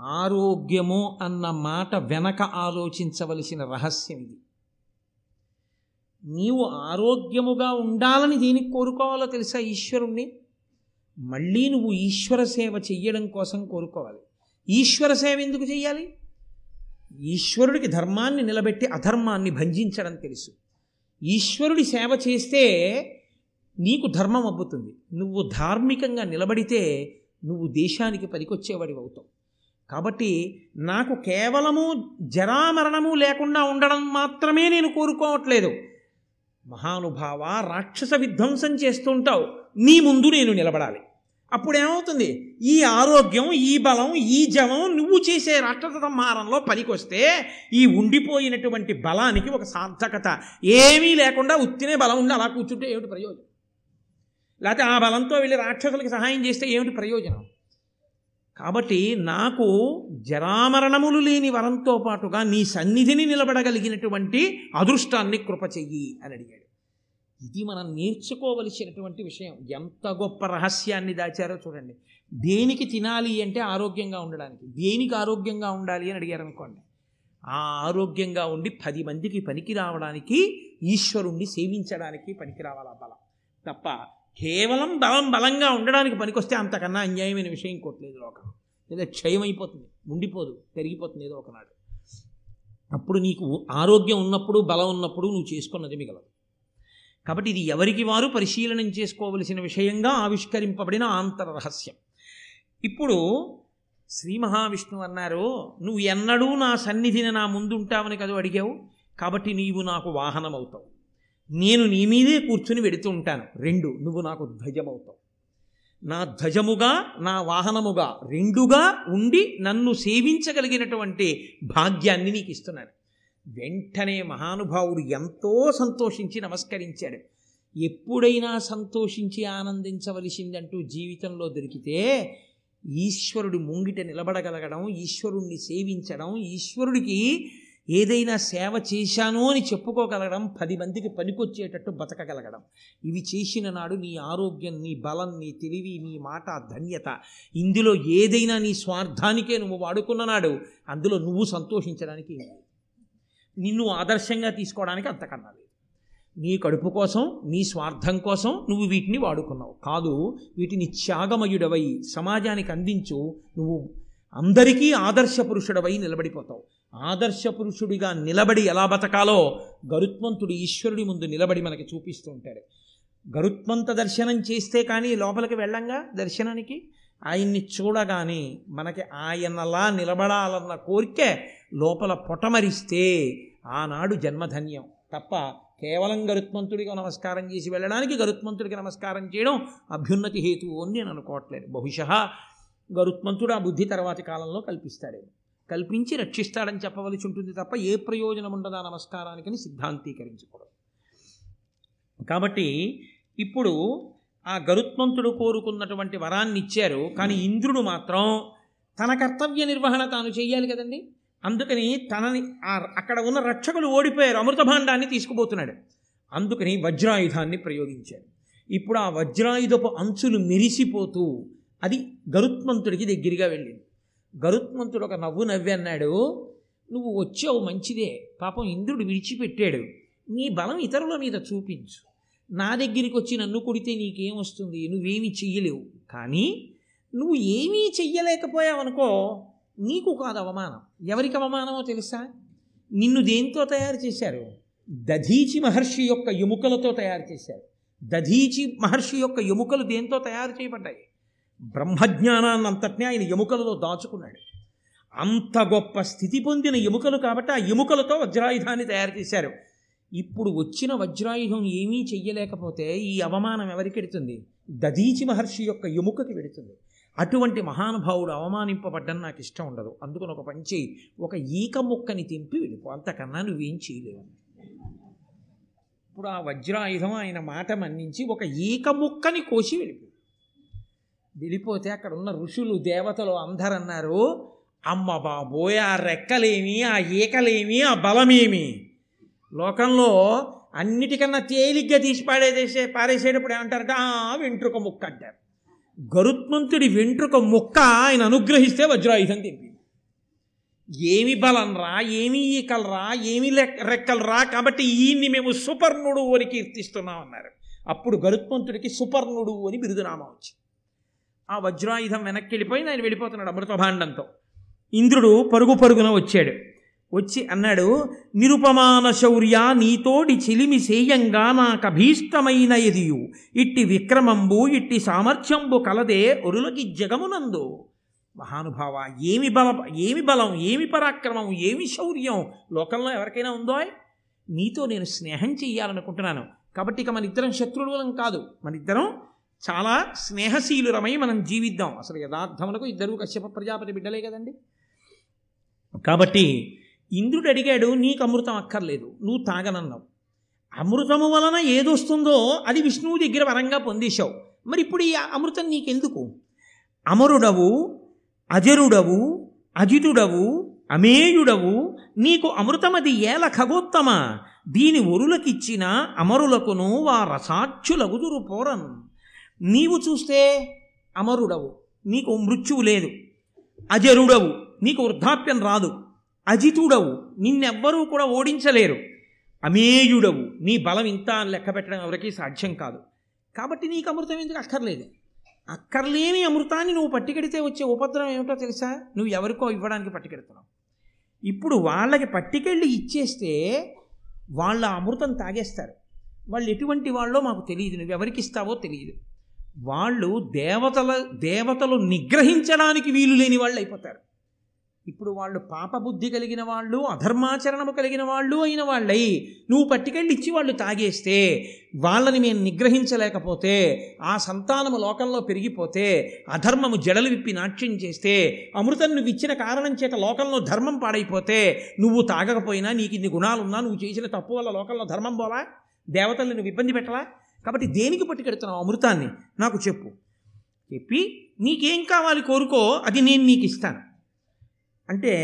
ఆరోగ్యము అన్న మాట వెనక ఆలోచించవలసిన రహస్యం ఇది. నీవు ఆరోగ్యముగా ఉండాలని దేనికి కోరుకోవాలో తెలుసా ఈశ్వరుణ్ణి? మళ్ళీ నువ్వు ఈశ్వర సేవ చెయ్యడం కోసం కోరుకోవాలి. ఈశ్వర సేవ ఎందుకు చెయ్యాలి? ఈశ్వరుడికి ధర్మాన్ని నిలబెట్టి అధర్మాన్ని భంజించడం తెలుసు. ఈశ్వరుడి సేవ చేస్తే నీకు ధర్మం అబ్బుతుంది. నువ్వు ధార్మికంగా నిలబడితే నువ్వు దేశానికి పనికొచ్చేవాడివి అవుతావు కాబట్టి నాకు కేవలము జరామరణము లేకుండా ఉండడం మాత్రమే నేను కోరుకోవట్లేదు. మహానుభావ రాక్షస విధ్వంసం చేస్తుంటావు. నీ ముందు నేను నిలబడాలి. అప్పుడు ఏమవుతుంది ఈ ఆరోగ్యం ఈ బలం ఈ జవం నువ్వు చేసే రాక్షస సంహారంలో పనికొస్తే ఈ ఉండిపోయినటువంటి బలానికి ఒక సార్థకత. ఏమీ లేకుండా ఉత్తినే బలం ఉండి అలా కూర్చుంటే ఏమిటి ప్రయోజనం? లేకపోతే ఆ బలంతో వెళ్ళి రాక్షసులకి సహాయం చేస్తే ఏమిటి ప్రయోజనం? కాబట్టి నాకు జరామరణములు లేని వరంతో పాటుగా నీ సన్నిధిని నిలబడగలిగినటువంటి అదృష్టాన్ని కృప చెయ్యి అని అడిగాడు. ఇది మనం నేర్చుకోవలసినటువంటి విషయం. ఎంత గొప్ప రహస్యాన్ని దాచారో చూడండి. దేనికి తినాలి అంటే ఆరోగ్యంగా ఉండడానికి. దేనికి ఆరోగ్యంగా ఉండాలి అని అడిగారు అనుకోండి ఆ ఆరోగ్యంగా ఉండి పది మందికి పనికి రావడానికి ఈశ్వరుణ్ణి సేవించడానికి పనికి రావాలి బలం. తప్ప కేవలం బలం బలంగా ఉండడానికి పనికొస్తే అంతకన్నా అన్యాయమైన విషయం ఇంకోట్లేదు లోకం. లేదా క్షయమైపోతుంది ఉండిపోదు పెరిగిపోతుంది ఏదో ఒకనాడు. అప్పుడు నీకు ఆరోగ్యం ఉన్నప్పుడు బలం ఉన్నప్పుడు నువ్వు చేసుకున్నది మిగలదు. కాబట్టి ఇది ఎవరికి వారు పరిశీలనం చేసుకోవలసిన విషయంగా ఆవిష్కరింపబడిన ఆంతర రహస్యం. ఇప్పుడు శ్రీ మహావిష్ణువు అన్నారు నువ్వు ఎన్నడూ నా సన్నిధిని నా ముందుంటావని కదా అడిగావు? కాబట్టి నీవు నాకు వాహనం అవుతావు నేను నీ మీదే కూర్చుని వెడుతూ ఉంటాను. రెండు నువ్వు నాకు ధ్వజమవుతావు. నా ధ్వజముగా నా వాహనముగా రెండుగా ఉండి నన్ను సేవించగలిగినటువంటి భాగ్యాన్ని నీకు ఇస్తున్నాను. వెంటనే మహానుభావుడు ఎంతో సంతోషించి నమస్కరించాడు. ఎప్పుడైనా సంతోషించి ఆనందించవలసిందంటూ జీవితంలో దొరికితే ఈశ్వరుడి ముంగిట నిలబడగలగడం ఈశ్వరుణ్ణి సేవించడం ఈశ్వరుడికి ఏదైనా సేవ చేశాను అని చెప్పుకోగలగడం పది మందికి పనికొచ్చేటట్టు బతకగలగడం. ఇవి చేసిన నాడు నీ ఆరోగ్యం నీ బలం నీ తెలివి నీ మాట ధన్యత. ఇందులో ఏదైనా నీ స్వార్థానికే నువ్వు వాడుకున్న నాడు అందులో నువ్వు సంతోషించడానికి నిన్ను ఆదర్శంగా తీసుకోవడానికి అంతకన్నా లేదు. నీ కడుపు కోసం నీ స్వార్థం కోసం నువ్వు వీటిని వాడుకున్నావు. కాదు వీటిని త్యాగమయుడవై సమాజానికి అందించు. నువ్వు అందరికీ ఆదర్శ పురుషుడవై నిలబడిపోతావు. ఆదర్శ పురుషుడిగా నిలబడి ఎలా బతకాలో గరుత్మంతుడు ఈశ్వరుడి ముందు నిలబడి మనకి చూపిస్తూ ఉంటాడు. గరుత్మంత దర్శనం చేస్తే కానీ లోపలికి వెళ్ళంగా దర్శనానికి? ఆయన్ని చూడగానే మనకి ఆయనలా నిలబడాలన్న కోరికే లోపల పొటమరిస్తే ఆనాడు జన్మధన్యం. తప్ప కేవలం గరుత్మంతుడిగా నమస్కారం చేసి వెళ్ళడానికి గరుత్మంతుడికి నమస్కారం చేయడం అభ్యున్నతి హేతువు అని నేను అనుకోవట్లేదు. బహుశా గరుత్మంతుడు ఆ బుద్ధి తర్వాతి కాలంలో కల్పిస్తాడే. కల్పించి రక్షిస్తాడని చెప్పవలసి ఉంటుంది తప్ప ఏ ప్రయోజనం ఉండదా నమస్కారానికని సిద్ధాంతీకరించకూడదు. కాబట్టి ఇప్పుడు ఆ గరుత్మంతుడు కోరుకున్నటువంటి వరాన్ని ఇచ్చారు కానీ ఇంద్రుడు మాత్రం తన కర్తవ్య నిర్వహణ తాను చేయాలి కదండి. అందుకని తనని అక్కడ ఉన్న రక్షకులు ఓడిపోయారు అమృతభాండాన్ని తీసుకుపోతున్నాడు. అందుకని వజ్రాయుధాన్ని ప్రయోగించాడు ఇప్పుడు ఆ వజ్రాయుధపు అంచులు మెరిసిపోతూ అది గరుత్మంతుడికి దగ్గరగా వెళ్ళింది. గరుత్మంతుడు ఒక నవ్వు నవ్వి అన్నాడు నువ్వు వచ్చావు మంచిదే పాపం ఇంద్రుడు విడిచిపెట్టాడు నీ బలం ఇతరుల మీద చూపించు. నా దగ్గరికి వచ్చి నన్ను కొడితే నీకేం వస్తుంది? నువ్వేమీ చెయ్యలేవు. కానీ నువ్వు ఏమీ చెయ్యలేకపోయావనుకో నీకు కాదు అవమానం. ఎవరికి అవమానమో తెలుసా? నిన్ను దేంతో తయారు చేశారు? దధీచి మహర్షి యొక్క ఎముకలతో తయారు చేశారు. దధీచి మహర్షి యొక్క ఎముకలు దేంతో తయారు చేయబడ్డాయి? బ్రహ్మజ్ఞానాన్ని అంతటినీ ఆయన ఎముకలలో దాచుకున్నాడు. అంత గొప్ప స్థితి పొందిన ఎముకలు కాబట్టి ఆ ఎముకలతో వజ్రాయుధాన్ని తయారు చేశారు. ఇప్పుడు వచ్చిన వజ్రాయుధం ఏమీ చెయ్యలేకపోతే ఈ అవమానం ఎవరికి వెడుతుంది మహర్షి యొక్క ఎముకకి వెడుతుంది. అటువంటి మహానుభావుడు అవమానింపబడ్డం నాకు ఇష్టం ఉండదు. అందుకని ఒక పంచి ఒక ఈక ముక్కని తెంపి వెళ్ళిపో. అంతకన్నా నువ్వేం చేయలేవు. ఇప్పుడు ఆ వజ్రాయుధం ఆయన మాట మన్నించి ఒక ఈక ముక్కని కోసి వెళ్ళిపో. వెళ్ళిపోతే అక్కడ ఉన్న ఋషులు దేవతలు అందరన్నారు అమ్మ బాబోయ్ ఆ రెక్కలేమి ఆ ఈకలేమి ఆ బలమేమి? లోకంలో అన్నిటికన్నా తేలిగ్గా తీసి పాడేసేసే పారేసేటప్పుడు ఏమంటారట ఆ వెంట్రుక ముక్క అంటారు. గరుత్మంతుడి వెంట్రుక ముక్క ఆయన అనుగ్రహిస్తే వజ్రాయుధం తెంపింది ఏమి బలం రా ఏమి ఈకలరా ఏమి రెక్కలరా కాబట్టి ఈయన్ని మేము సుపర్ణుడు అని కీర్తిస్తున్నాం అన్నారు అప్పుడు గరుత్మంతుడికి సుపర్ణుడు అని బిరుదునామా వచ్చింది. ఆ వజ్రాయుధం వెనక్కి వెళ్ళిపోయి ఆయన వెళ్ళిపోతున్నాడు అమృతభాండంతో. ఇంద్రుడు పరుగు పరుగున వచ్చాడు. వచ్చి అన్నాడు నిరుపమాన శౌర్య నీతోడి చిలిమి సేయంగా నాకభీష్టమైన ఎదియు. ఇట్టి విక్రమంబు ఇట్టి సామర్థ్యంబు కలదే ఒరులకి జగమునందు. మహానుభావ ఏమి బల ఏమి బలం ఏమి పరాక్రమం ఏమి శౌర్యం? లోకంలో ఎవరికైనా ఉందో? నీతో నేను స్నేహం చెయ్యాలనుకుంటున్నాను. కాబట్టి ఇక మన ఇద్దరం శత్రువులం కాదు. మన ఇద్దరం చాలా స్నేహశీలురమై మనం జీవిద్దాం. అసలు యథార్థములకు ఇద్దరు కశ్యప ప్రజాపతి బిడ్డలే కదండి. కాబట్టి ఇంద్రుడు అడిగాడు నీకు అమృతం అక్కర్లేదు నువ్వు తాగనన్నావు. అమృతము వలన ఏదొస్తుందో అది విష్ణువు దగ్గర వరంగా పొందేశావు. మరి ఇప్పుడు ఈ అమృతం నీకెందుకు? అమరుడవు అజరుడవు అజితుడవు అమేయుడవు నీకు అమృతమది ఏల ఖగోత్తమ. దీని ఒరులకిచ్చిన అమరులకును వా రసాక్షులగుదురు పోరన్. నీవు చూస్తే అమరుడవు నీకు మృత్యువు లేదు. అజరుడవు నీకు వృద్ధాప్యం రాదు. అజితుడవు నిన్నెవ్వరూ కూడా ఓడించలేరు. అమేయుడవు నీ బలం ఇంత అని లెక్క పెట్టడం ఎవరికీ సాధ్యం కాదు. కాబట్టి నీకు అమృతం ఎందుకు అక్కర్లేదు? అక్కర్లేని అమృతాన్ని నువ్వు పట్టికెడితే వచ్చే ఉపద్రవం ఏమిటో తెలుసా? నువ్వు ఎవరికో ఇవ్వడానికి పట్టికెడుతున్నావు. ఇప్పుడు వాళ్ళకి పట్టికెళ్ళి ఇచ్చేస్తే వాళ్ళ అమృతం తాగేస్తారు. వాళ్ళు ఎటువంటి వాళ్ళో మాకు తెలియదు. నువ్వు ఎవరికి ఇస్తావో తెలియదు. వాళ్ళు దేవతల దేవతలు నిగ్రహించడానికి వీలు లేని వాళ్ళు అయిపోతారు. ఇప్పుడు వాళ్ళు పాపబుద్ధి కలిగిన వాళ్ళు అధర్మాచరణము కలిగిన వాళ్ళు అయిన వాళ్ళై నువ్వు పట్టుకెళ్ళి ఇచ్చి వాళ్ళు తాగేస్తే వాళ్ళని మేము నిగ్రహించలేకపోతే ఆ సంతానము లోకంలో పెరిగిపోతే అధర్మము జడలు విప్పి నాట్యం చేస్తే అమృతం నువ్వు ఇచ్చిన కారణం చేత లోకంలో ధర్మం పాడైపోతే నువ్వు తాగకపోయినా నీకు ఇన్ని గుణాలున్నా నువ్వు చేసిన తప్పు వల్ల లోకంలో ధర్మం పోవా దేవతల్ని నువ్వు ఇబ్బంది పెట్టవా కాబట్టి దేనికి పట్టుకెడుతున్నావు అమృతాన్ని? నాకు చెప్పు. చెప్పి నీకేం కావాలి కోరుకో అది నేను నీకు ఇస్తాను అంటే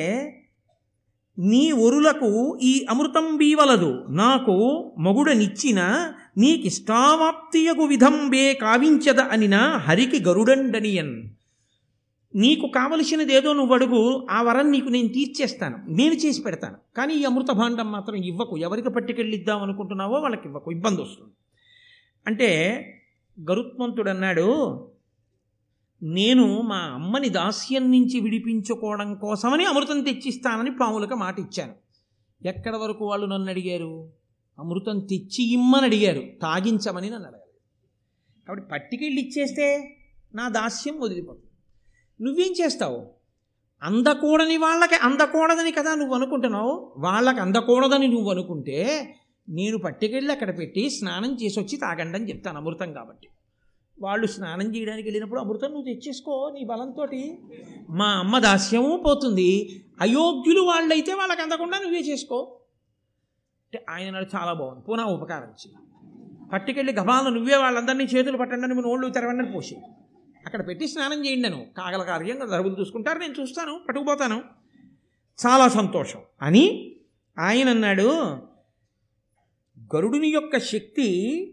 నీ ఒరులకు ఈ అమృతం బీవలదు నాకు మగుడనిచ్చిన నీకిష్టావాప్తియగు విధంబే కావించద అనిన హరికి గరుడండనియన్. నీకు కావలసినదేదో నువ్వు అడుగు ఆ వరం నీకు నేను తీర్చేస్తాను. నేను చేసి పెడతాను. కానీ ఈ అమృత భాండం మాత్రం ఇవ్వకు. ఎవరికి పట్టుకెళ్ళిద్దాం అనుకుంటున్నావో వాళ్ళకి ఇవ్వకు ఇబ్బంది వస్తుంది అంటే గరుత్మంతుడు అన్నాడు నేను మా అమ్మని దాస్యం నుంచి విడిపించుకోవడం కోసమని అమృతం తెచ్చిస్తానని పాములకు మాట ఇచ్చాను. ఎక్కడి వరకు వాళ్ళు నన్ను అడిగారు? అమృతం తెచ్చి ఇమ్మని అడిగారు. తాగించమని నన్ను అడగారు. కాబట్టి పట్టుకెళ్ళి ఇచ్చేస్తే నా దాస్యం వదిలిపోతుంది. నువ్వేం చేస్తావు? అందకూడని వాళ్ళకి అందకూడదని కదా నువ్వు అనుకుంటున్నావు? వాళ్ళకి అందకూడదని నువ్వు అనుకుంటే నేను పట్టుకెళ్ళి అక్కడ పెట్టి స్నానం చేసి వచ్చి తాగండి అని చెప్తాను అమృతం కాబట్టి. వాళ్ళు స్నానం చేయడానికి వెళ్ళినప్పుడు అమృతం నువ్వు తెచ్చేసుకో నీ బలంతో మా అమ్మ దాస్యము పోతుంది. అయోగ్యులు వాళ్ళైతే వాళ్ళకి అందకుండా నువ్వే చేసుకో. అంటే ఆయన నాడు చాలా బాగుంది. పునా ఉపకారం ఇచ్చింది పట్టుకెళ్ళి గబాలను నువ్వే వాళ్ళందరినీ చేతులు పట్టండి అని నోళ్ళు తెరవండి అని పోసి అక్కడ పెట్టి స్నానం చేయండి నేను కాగల కార్యంగా దరువులు చూసుకుంటారు. నేను చూస్తాను పట్టుకుపోతాను. చాలా సంతోషం. అని ఆయన అన్నాడు గరుడుని యొక్క శక్తి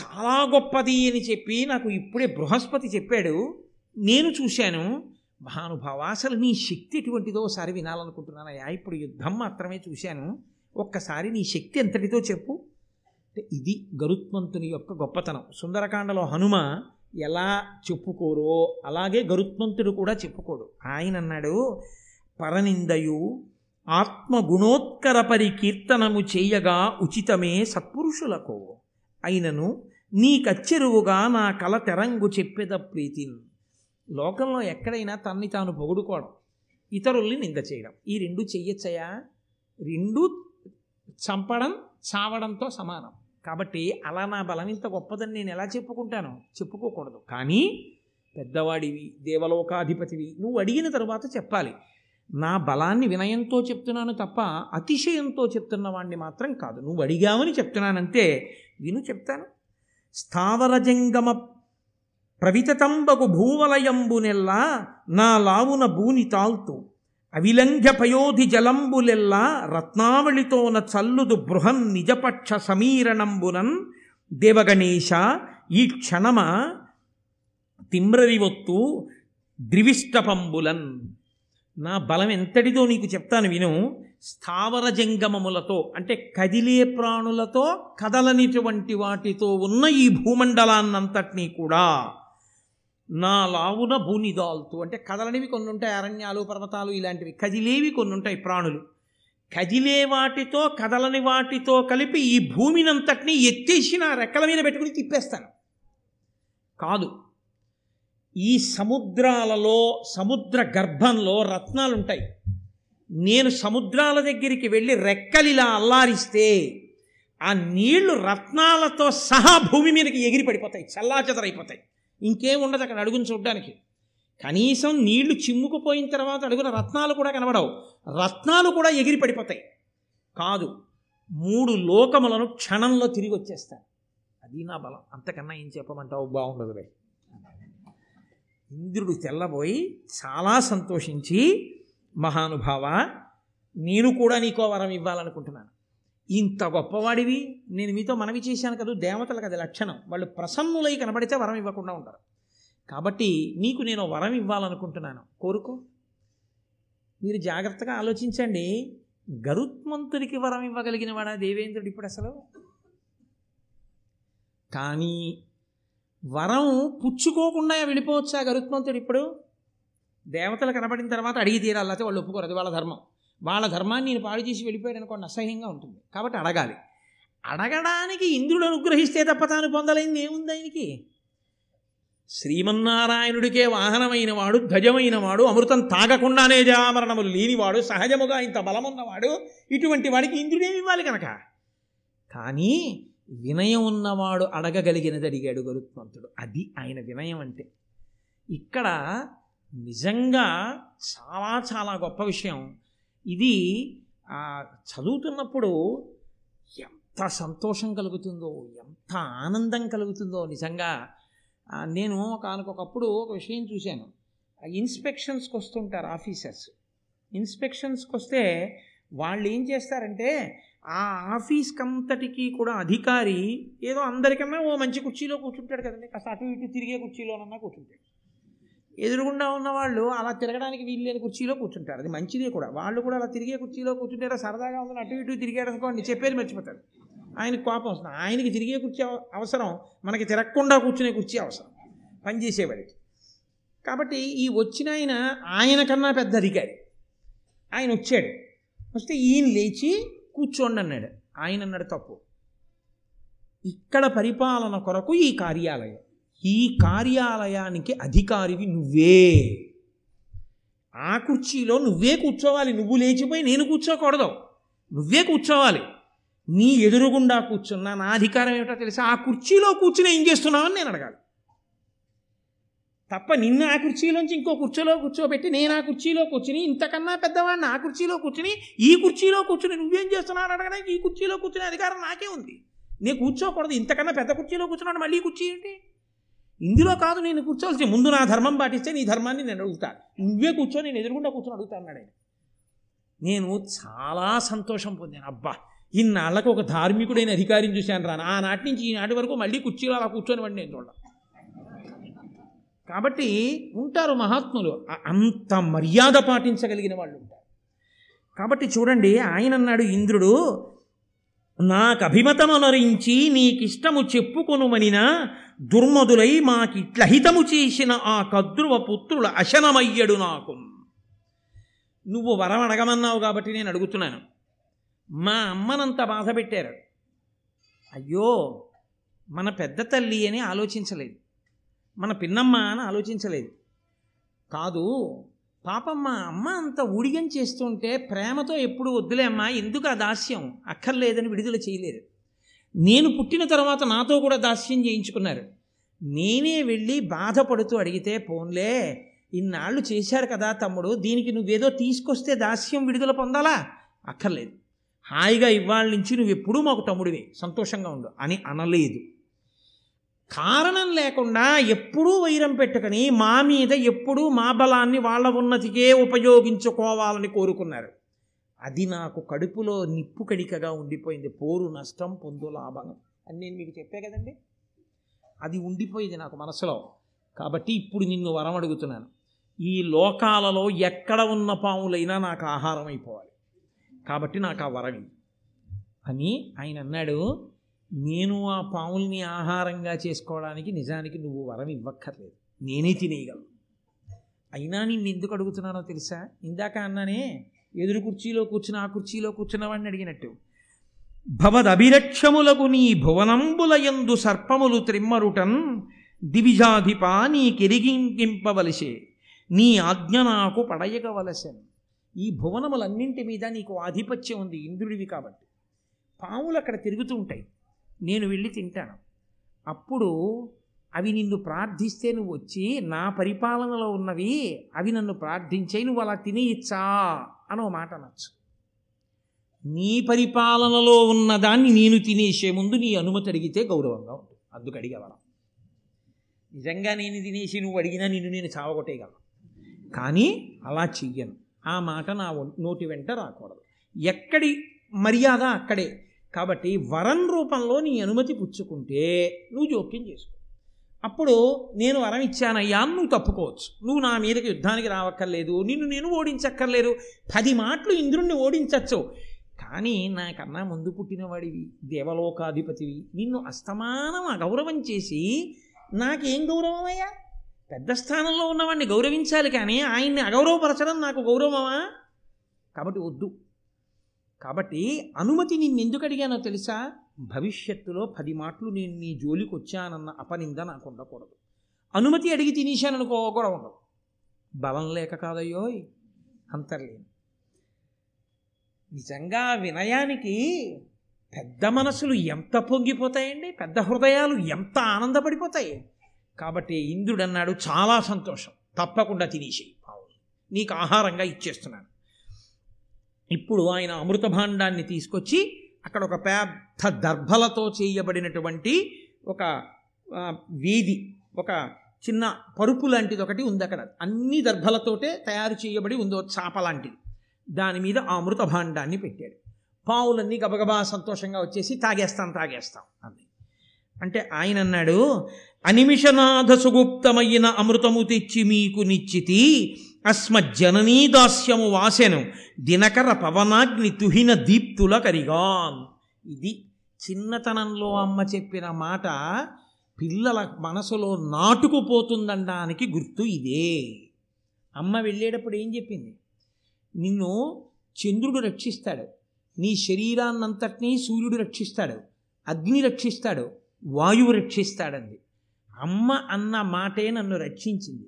చాలా గొప్పది అని చెప్పి నాకు ఇప్పుడే బృహస్పతి చెప్పాడు. నేను చూశాను. మహానుభావ అసలు నీ శక్తి ఎటువంటిదో ఒకసారి వినాలనుకుంటున్నానయ్యా. ఇప్పుడు యుద్ధం మాత్రమే చూశాను. ఒక్కసారి నీ శక్తి ఎంతటితో చెప్పు. అంటే ఇది గరుత్మంతుని యొక్క గొప్పతనం. సుందరకాండలో హనుమ ఎలా చెప్పుకోరో అలాగే గరుత్మంతుడు కూడా చెప్పుకోడు. ఆయన అన్నాడు పరనిందయు ఆత్మగుణోత్కర పరికీర్తనము చేయగా ఉచితమే సత్పురుషులకు. అయినను నీకచ్చెరువుగా నా కల తెరంగు చెప్పేద ప్రీతి లోకంలో ఎక్కడైనా తన్ని తాను పొగుడుకోవడం ఇతరుల్ని నింద చేయడం. ఈ రెండు చెయ్యొచ్చయా? రెండు చంపడం చావడంతో సమానం. కాబట్టి అలా నా బలం ఇంత గొప్పదని నేను ఎలా చెప్పుకుంటాను? చెప్పుకోకూడదు. కానీ పెద్దవాడివి దేవలోకాధిపతివి నువ్వు అడిగిన తరువాత చెప్పాలి. నా బలాన్ని వినయంతో చెప్తున్నాను తప్ప అతిశయంతో చెప్తున్న వాణ్ణి మాత్రం కాదు. నువ్వు అడిగావని చెప్తున్నానంతే విను చెప్తాను. స్థావరజంగమ ప్రవితతంబగు భూవలయంబునెల్లా నా లావున భూని తాల్తు అవిలంఘ్య పయోధి జలంబులెల్లా రత్నావళితోన చల్లుదు బృహన్ నిజపక్ష సమీరణంబునన్ దేవగణేశ ఈ క్షణమ తిమ్రరివొత్తు ద్రివిష్టపంబులన్ నా బలం ఎంతటిదో నీకు చెప్తాను విను. స్థావర జంగమములతో అంటే కదిలే ప్రాణులతో కదలనిటువంటి వాటితో ఉన్న ఈ భూమండలాన్నంతటినీ కూడా నా లావున భూనిదాల్తు అంటే కదలనివి కొన్ని ఉంటాయి అరణ్యాలు పర్వతాలు ఇలాంటివి. కదిలేవి కొన్ని ఉంటాయి ప్రాణులు. కదిలే వాటితో కదలని వాటితో కలిపి ఈ భూమినంతటినీ ఎత్తేసి నా రెక్కల మీద పెట్టుకుని తిప్పేస్తాను. కాదు ఈ సముద్రాలలో సముద్ర గర్భంలో రత్నాలు ఉంటాయి నేను సముద్రాల దగ్గరికి వెళ్ళి రెక్కలిలా అల్లారిస్తే ఆ నీళ్ళు రత్నాలతో సహా భూమి మీదకి ఎగిరి పడిపోతాయి చల్లాచెదరైపోతాయి. ఇంకేం ఉండదు అక్కడ అడుగును చూడడానికి. కనీసం నీళ్ళు చిమ్ముకుపోయిన తర్వాత అడుగున రత్నాలు కూడా కనబడవు. రత్నాలు కూడా ఎగిరి పడిపోతాయి. కాదు మూడు లోకములను క్షణంలో తిరిగి వచ్చేస్తాను అది నా బలం. అంతకన్నా ఏం చెప్పమంటావు? బాగుండదులే. ఇంద్రుడు తెల్లబోయి చాలా సంతోషించి మహానుభావ నేను కూడా నీకో వరం ఇవ్వాలనుకుంటున్నాను. ఇంత గొప్పవాడివి నేను మీతో మనవి చేశాను కదా దేవతలకు అది లక్షణం. వాళ్ళు ప్రసన్నులై కనబడితే వరం ఇవ్వకుండా ఉంటారు. కాబట్టి నీకు నేను వరం ఇవ్వాలనుకుంటున్నాను. కోరుకో. మీరు జాగ్రత్తగా ఆలోచించండి. గరుత్మంతుడికి వరం ఇవ్వగలిగిన వాడా దేవేంద్రుడు ఇప్పుడు అసలు? కానీ వరం పుచ్చుకోకుండా వెళ్ళిపోవచ్చా గరుత్మంతుడు ఇప్పుడు? దేవతలు కనబడిన తర్వాత అడిగి తీరాలి అయితే వాళ్ళు ఒప్పుకోరు అది వాళ్ళ ధర్మం. వాళ్ళ ధర్మాన్ని నేను పాడు చేసి వెళ్ళిపోయాడు అనుకోండి అసహ్యంగా ఉంటుంది. కాబట్టి అడగాలి. అడగడానికి ఇంద్రుడు అనుగ్రహిస్తే తప్ప తాను పొందలేంది ఏముంది ఆయనకి? శ్రీమన్నారాయణుడికే వాహనమైన వాడు ధ్వజమైన వాడు అమృతం తాగకుండానే జామరణములు లేనివాడు సహజముగా ఇంత బలమున్నవాడు ఇటువంటి వాడికి ఇంద్రుడేమి ఇవ్వాలి కనుక కానీ వినయం ఉన్నవాడు అడగగలిగినది అడిగాడు గరుత్మంతుడు అది ఆయన వినయం అంటే. ఇక్కడ నిజంగా చాలా చాలా గొప్ప విషయం. ఇది చదువుతున్నప్పుడు ఎంత సంతోషం కలుగుతుందో ఎంత ఆనందం కలుగుతుందో నిజంగా. నేను నేను ఒకనకొకప్పుడు ఒక విషయం చూశాను. ఆ ఇన్స్పెక్షన్స్కి వస్తుంటారు ఆఫీసర్స్. ఇన్స్పెక్షన్స్కి వస్తే వాళ్ళు ఏం చేస్తారంటే ఆ ఆఫీస్కి అంతటికీ కూడా అధికారి ఏదో అందరికన్నా ఓ మంచి కుర్చీలో కూర్చుంటాడు కదండి. కాస్త అటు ఇటు తిరిగే కుర్చీలోనన్నా కూర్చుంటాడు. ఎదురుగుండా ఉన్న వాళ్ళు అలా తిరగడానికి వీల్లేని కుర్చీలో కూర్చుంటారు. అది మంచిదే కూడా. వాళ్ళు కూడా అలా తిరిగే కుర్చీలో కూర్చుంటారా సరదాగా ఉందని అటు ఇటు తిరిగాడు అనుకోండి చెప్పేది మర్చిపోతాడు ఆయనకి కోపం వస్తుంది. ఆయనకి తిరిగే కుర్చీ అవసరం. మనకి తిరగకుండా కూర్చునే కుర్చీ అవసరం. పనిచేసేవాడికి కాబట్టి ఈ వచ్చిన ఆయన ఆయన కన్నా పెద్ద అధికారి. ఆయన వచ్చాడు. వస్తే ఈయన లేచి కూర్చోండి అన్నాడు ఆయన అన్నాడు తప్పు. ఇక్కడ పరిపాలన కొరకు ఈ కార్యాలయం. ఈ కార్యాలయానికి అధికారివి నువ్వే. ఆ కుర్చీలో నువ్వే కూర్చోవాలి. నువ్వు లేచిపోయి నేను కూర్చోకూడదు. నువ్వే కూర్చోవాలి. నీ ఎదురుగుండా కూర్చున్నా నా అధికారం ఏమిటో తెలిసి? ఆ కుర్చీలో కూర్చుని ఏం చేస్తున్నావని నేను అడగాలి. తప్ప నిన్ను ఆ కుర్చీలోంచి ఇంకో కుర్చీలో కూర్చోబెట్టి నేను ఆ కుర్చీలో కూర్చుని ఇంతకన్నా పెద్దవాడిని ఆ కుర్చీలో కూర్చుని ఈ కుర్చీలో కూర్చుని నువ్వేం చేస్తున్నావు అడగడానికి ఈ కుర్చీలో కూర్చునే అధికారం నాకే ఉంది. నేను కూర్చోకూడదు. ఇంతకన్నా పెద్ద కుర్చీలో కూర్చున్నాడు మళ్ళీ కుర్చీ ఏంటి? ఇందులో కాదు నేను కూర్చోవలసి ముందు నా ధర్మం పాటిస్తే నీ ధర్మాన్ని నేను అడుగుతాను నువ్వే కూర్చో నేను ఎదురుగుండా కూర్చొని అడుగుతాను అన్నాడు ఆయన. నేను చాలా సంతోషం పొందాను. అబ్బా ఇన్నాళ్ళకు ఒక ధార్మికుడైన అధికారిని చూశాను రాను ఆనాటి నుంచి ఈనాటి వరకు మళ్ళీ కుర్చీలో అలా కూర్చొని వాడిని నేను చూడాలి. కాబట్టి ఉంటారు మహాత్ములు. అంత మర్యాద పాటించగలిగిన వాళ్ళు ఉంటారు. కాబట్టి చూడండి ఆయన అన్నాడు ఇంద్రుడు నాకు అభిమతమనరించి నీకిష్టము చెప్పుకొనుమనిన దుర్మదులై మాకిట్లహితము చేసిన ఆ కద్రువ పుత్రుల అశనమయ్యడు నాకు. నువ్వు వరం అడగమన్నావు కాబట్టి నేను అడుగుతున్నాను. మా అమ్మనంత బాధ పెట్టారు. అయ్యో మన పెద్ద తల్లి అని ఆలోచించలేదు. మన పిన్నమ్మ అని ఆలోచించలేదు. కాదు పాపమ్మ అమ్మ అంత ఉడియం చేస్తుంటే ప్రేమతో ఎప్పుడు వద్దులే అమ్మా ఎందుకు ఆ దాస్యం? అక్కర్లేదని విడుదల చేయలేదు. నేను పుట్టిన తర్వాత నాతో కూడా దాస్యం చేయించుకున్నారు. నేనే వెళ్ళి బాధపడుతూ అడిగితే పోన్లే ఇన్నాళ్ళు చేశారు కదా తమ్ముడు దీనికి నువ్వేదో తీసుకొస్తే దాస్యం విడుదల పొందాలా? అక్కర్లేదు. హాయిగా ఇవాళ నుంచి నువ్వు ఎప్పుడూ మాకు తమ్ముడివే సంతోషంగా ఉండు అని అనలేదు. కారణం లేకుండా ఎప్పుడూ వైరం పెట్టుకుని మా మీద ఎప్పుడూ మా బలాన్ని వాళ్ళ ఉన్నతికే ఉపయోగించుకోవాలని కోరుకున్నారు. అది నాకు కడుపులో నిప్పు కడికగా ఉండిపోయింది. పోరు నష్టం పొందు లాభం అని నేను మీకు చెప్పే కదండి. అది ఉండిపోయింది నాకు మనసులో. కాబట్టి ఇప్పుడు నిన్ను వరం అడుగుతున్నాను. ఈ లోకాలలో ఎక్కడ ఉన్న పాములైనా నాకు ఆహారం అయిపోవాలి. కాబట్టి నాకు ఆ వరం అని ఆయన అన్నాడు. నేను ఆ పాముల్ని ఆహారంగా చేసుకోవడానికి నిజానికి నువ్వు వరం ఇవ్వక్కర్లేదు. నేనే తినేయగలను. అయినా నిన్ను ఎందుకు అడుగుతున్నానో తెలుసా? ఇందాక అన్నానే ఎదురు కుర్చీలో కూర్చుని ఆ కుర్చీలో కూర్చున్నవాడిని అడిగినట్టు భవదభిరక్షములకు నీ భువనంబులయందు సర్పములు త్రిమ్మరుటన్ దివిజాధిప నీ కెరిగింపవలసే నీ ఆజ్ఞ నాకు పడయగవలసెన్. ఈ భువనములన్నింటి మీద నీకు ఆధిపత్యం ఉంది ఇంద్రుడివి కాబట్టి. పాములు అక్కడ తిరుగుతూ ఉంటాయి. నేను వెళ్ళి తింటాను. అప్పుడు అవి నిన్ను ప్రార్థిస్తే నువ్వు వచ్చి నా పరిపాలనలో ఉన్నవి అవి నన్ను ప్రార్థించే నువ్వు అలా తినేయచ్చా అని ఒక మాట అనొచ్చు. నీ పరిపాలనలో ఉన్నదాన్ని నేను తినేసే ముందు నీ అనుమతి అడిగితే గౌరవంగా ఉంటుంది అందుకు అడిగేవాళ్ళం. నిజంగా నేను తినేసి నువ్వు అడిగినా నిన్ను నేను చావగొట్టేయగలను. కానీ అలా చెయ్యను. ఆ మాట నా నోటి వెంట రాకూడదు. ఎక్కడి మర్యాద అక్కడే. కాబట్టి వరం రూపంలో నీ అనుమతి పుచ్చుకుంటే నువ్వు జోక్యం చేసుకో. అప్పుడు నేను వరం ఇచ్చానయ్యా అని నువ్వు తప్పుకోవచ్చు. నువ్వు నా మీదకి యుద్ధానికి రావక్కర్లేదు నిన్ను నేను ఓడించక్కర్లేదు. పది మాటలు ఇంద్రుణ్ణి ఓడించచ్చు. కానీ నాకన్నా ముందు పుట్టినవాడివి దేవలోకాధిపతివి. నిన్ను అస్తమానం అగౌరవం చేసి నాకేం గౌరవం అయ్యా పెద్ద స్థానంలో ఉన్నవాడిని గౌరవించాలి కానీ ఆయన్ని అగౌరవపరచడం నాకు గౌరవమా? కాబట్టి వద్దు. కాబట్టి అనుమతి నిన్ను ఎందుకు అడిగానో తెలుసా? భవిష్యత్తులో పది మాటలు నేను నీ జోలికి వచ్చానన్న అపనింద నాకు ఉండకూడదు. అనుమతి అడిగి తినేశాననుకో కూడా ఉండదు బలం లేక కాదయ్యోయ్ అంతర్లేని. నిజంగా వినయానికి పెద్ద మనసులు ఎంత పొంగిపోతాయండి? పెద్ద హృదయాలు ఎంత ఆనందపడిపోతాయి? కాబట్టి ఇంద్రుడు అన్నాడు చాలా సంతోషం. తప్పకుండా తినేసి పావులు. నీకు ఆహారంగా ఇచ్చేస్తున్నాను. ఇప్పుడు ఆయన అమృత భాండాన్ని తీసుకొచ్చి అక్కడ ఒక పెద్ద దర్భలతో చేయబడినటువంటి ఒక వీధి ఒక చిన్న పరుపు లాంటిది ఒకటి ఉంది అక్కడ. అన్ని దర్భలతోటే తయారు చేయబడి ఉంది చాప లాంటిది. దాని మీద ఆ అమృత భాండాన్ని పెట్టాడు. పావులన్నీ గబగబా సంతోషంగా వచ్చేసి తాగేస్తాం తాగేస్తాం అంది. అంటే ఆయన అన్నాడు అనిమిషనాథ సుగుప్తమైన అమృతము తెచ్చి మీకు నిచ్చితి అస్మజ్జననీ దాస్యము వాసెను. దినకర పవనాగ్ని తుహిన దీప్తుల కరిగాన్ ఇది చిన్నతనంలో అమ్మ చెప్పిన మాట పిల్లల మనసులో నాటుకుపోతుందనడానికి గుర్తు ఇదే. అమ్మ వెళ్ళేటప్పుడు ఏం చెప్పింది? నిన్ను చంద్రుడు రక్షిస్తాడు. నీ శరీరాన్నంతటినీ సూర్యుడు రక్షిస్తాడు. అగ్ని రక్షిస్తాడు. వాయువు రక్షిస్తాడంది. అమ్మ అన్న మాటే నన్ను రక్షించింది.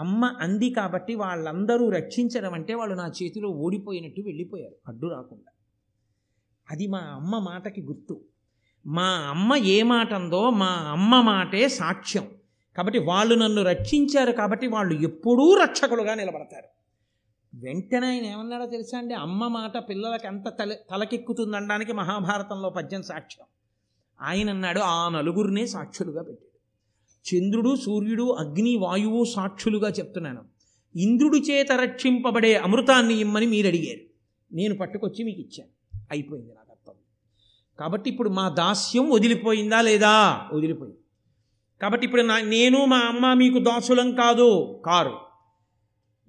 అమ్మ అంది కాబట్టి వాళ్ళందరూ రక్షించడం అంటే వాళ్ళు నా చేతిలో ఓడిపోయినట్టు వెళ్ళిపోయారు. అడ్డు రాకుండా. అది మా అమ్మ మాటకి గుర్తు. మా అమ్మ ఏ మాట అందో మా అమ్మ మాటే సాక్ష్యం. కాబట్టి వాళ్ళు నన్ను రక్షించారు కాబట్టి వాళ్ళు ఎప్పుడూ రక్షకులుగా నిలబడతారు. వెంటనే ఆయన ఏమన్నాడో తెలుసా అండి? అమ్మ మాట పిల్లలకి ఎంత తల తలకెక్కుతుందనడానికి మహాభారతంలో పద్యం సాక్ష్యం. ఆయన అన్నాడు ఆ నలుగురినే సాక్షులుగా పెట్టాడు చంద్రుడు సూర్యుడు అగ్ని వాయువు సాక్షులుగా చెప్తున్నాను. ఇంద్రుడి చేత రక్షింపబడే అమృతాన్ని ఇమ్మని మీరు అడిగారు. నేను పట్టుకొచ్చి మీకు ఇచ్చాను. అయిపోయింది నా కర్తవ్యం కాబట్టి ఇప్పుడు మా దాస్యం వదిలిపోయిందా లేదా? వదిలిపోయింది. కాబట్టి ఇప్పుడు నా నేను మా అమ్మ మీకు దాసులం కాదు కారు.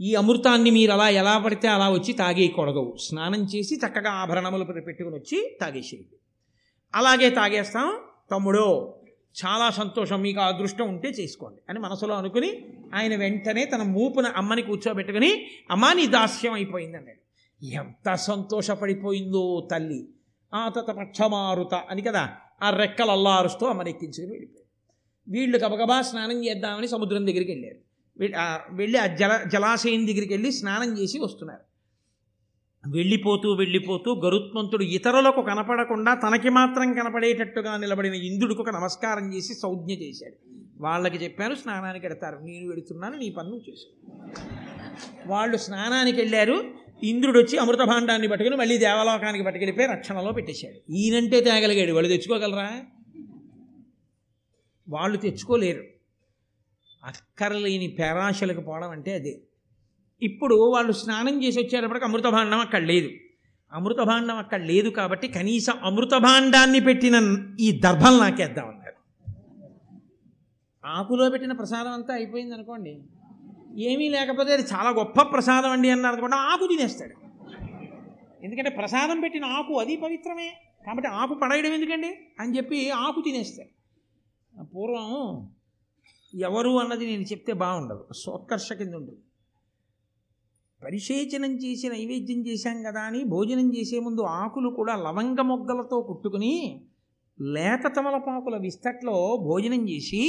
ఈ అమృతాన్ని మీరు అలా ఎలా పడితే అలా వచ్చి తాగేయకూడదు. స్నానం చేసి చక్కగా ఆభరణములు పెట్టుకుని వచ్చి తాగేసేయండి. అలాగే తాగేస్తాం. తమ్ముడో చాలా సంతోషం. మీకు ఆ అదృష్టం ఉంటే చేసుకోండి అని మనసులో అనుకుని ఆయన వెంటనే తన మూపున అమ్మని కూర్చోబెట్టుకుని అమ్మా నీ దాస్యం అయిపోయింది అన్నాడు ఎంత సంతోషపడిపోయిందో తల్లి. ఆ తత పక్షమారుత అని కదా ఆ రెక్కలు అల్లారుస్తూ అమ్మని ఎక్కించుకుని వెళ్ళిపోయాడు. వీళ్ళు గబగబా స్నానం చేద్దామని సముద్రం దగ్గరికి వెళ్ళారు. వెళ్ళి ఆ జల జలాశయం దగ్గరికి వెళ్ళి స్నానం చేసి వస్తున్నారు. వెళ్ళిపోతూ వెళ్ళిపోతూ గరుత్మంతుడు ఇతరులకు కనపడకుండా తనకి మాత్రం కనపడేటట్టుగా నిలబడిన ఇంద్రుడికి ఒక నమస్కారం చేసి సౌజ్ఞ చేశాడు. వాళ్ళకి చెప్పాను స్నానానికి వెడతారు. నేను వెడుతున్నాను నీ పన్ను చేసుకో వాళ్ళు స్నానానికి వెళ్ళారు. ఇంద్రుడు వచ్చి అమృతభాండాన్ని పట్టుకుని మళ్ళీ దేవలోకానికి పట్టుకెళ్ళిపోయి రక్షణలో పెట్టేశాడు. ఈయనంటే తేగలిగాడు. వాళ్ళు తెచ్చుకోగలరా? వాళ్ళు తెచ్చుకోలేరు. అక్కర్లేని పేరాశలకు పోవడం అంటే అదే. ఇప్పుడు వాళ్ళు స్నానం చేసి వచ్చేటప్పటికి అమృతభాండం అక్కడ లేదు. అమృతభాండం అక్కడ లేదు కాబట్టి కనీసం అమృతభాండాన్ని పెట్టిన ఈ దర్భం నాకేద్దామన్నారు ఆకులో పెట్టిన ప్రసాదం అంతా అయిపోయింది అనుకోండి. ఏమీ లేకపోతే అది చాలా గొప్ప ప్రసాదం అండి అన్నారు అనుకోండి ఆకు తినేస్తాడు. ఎందుకంటే ప్రసాదం పెట్టిన ఆకు అది పవిత్రమే. కాబట్టి ఆకు పడేయడం ఎందుకండి? అని చెప్పి ఆకు తినేస్తాడు. పూర్వం ఎవరు అన్నది నేను చెప్తే బాగుండదు. సోత్కర్ష కింద ఉంటుంది. పరిశేచనం చేసి నైవేద్యం చేశాం కదా అని భోజనం చేసే ముందు ఆకులు కూడా లవంగ మొగ్గలతో కుట్టుకుని లేత తమలపాకుల విస్తట్లో భోజనం చేసి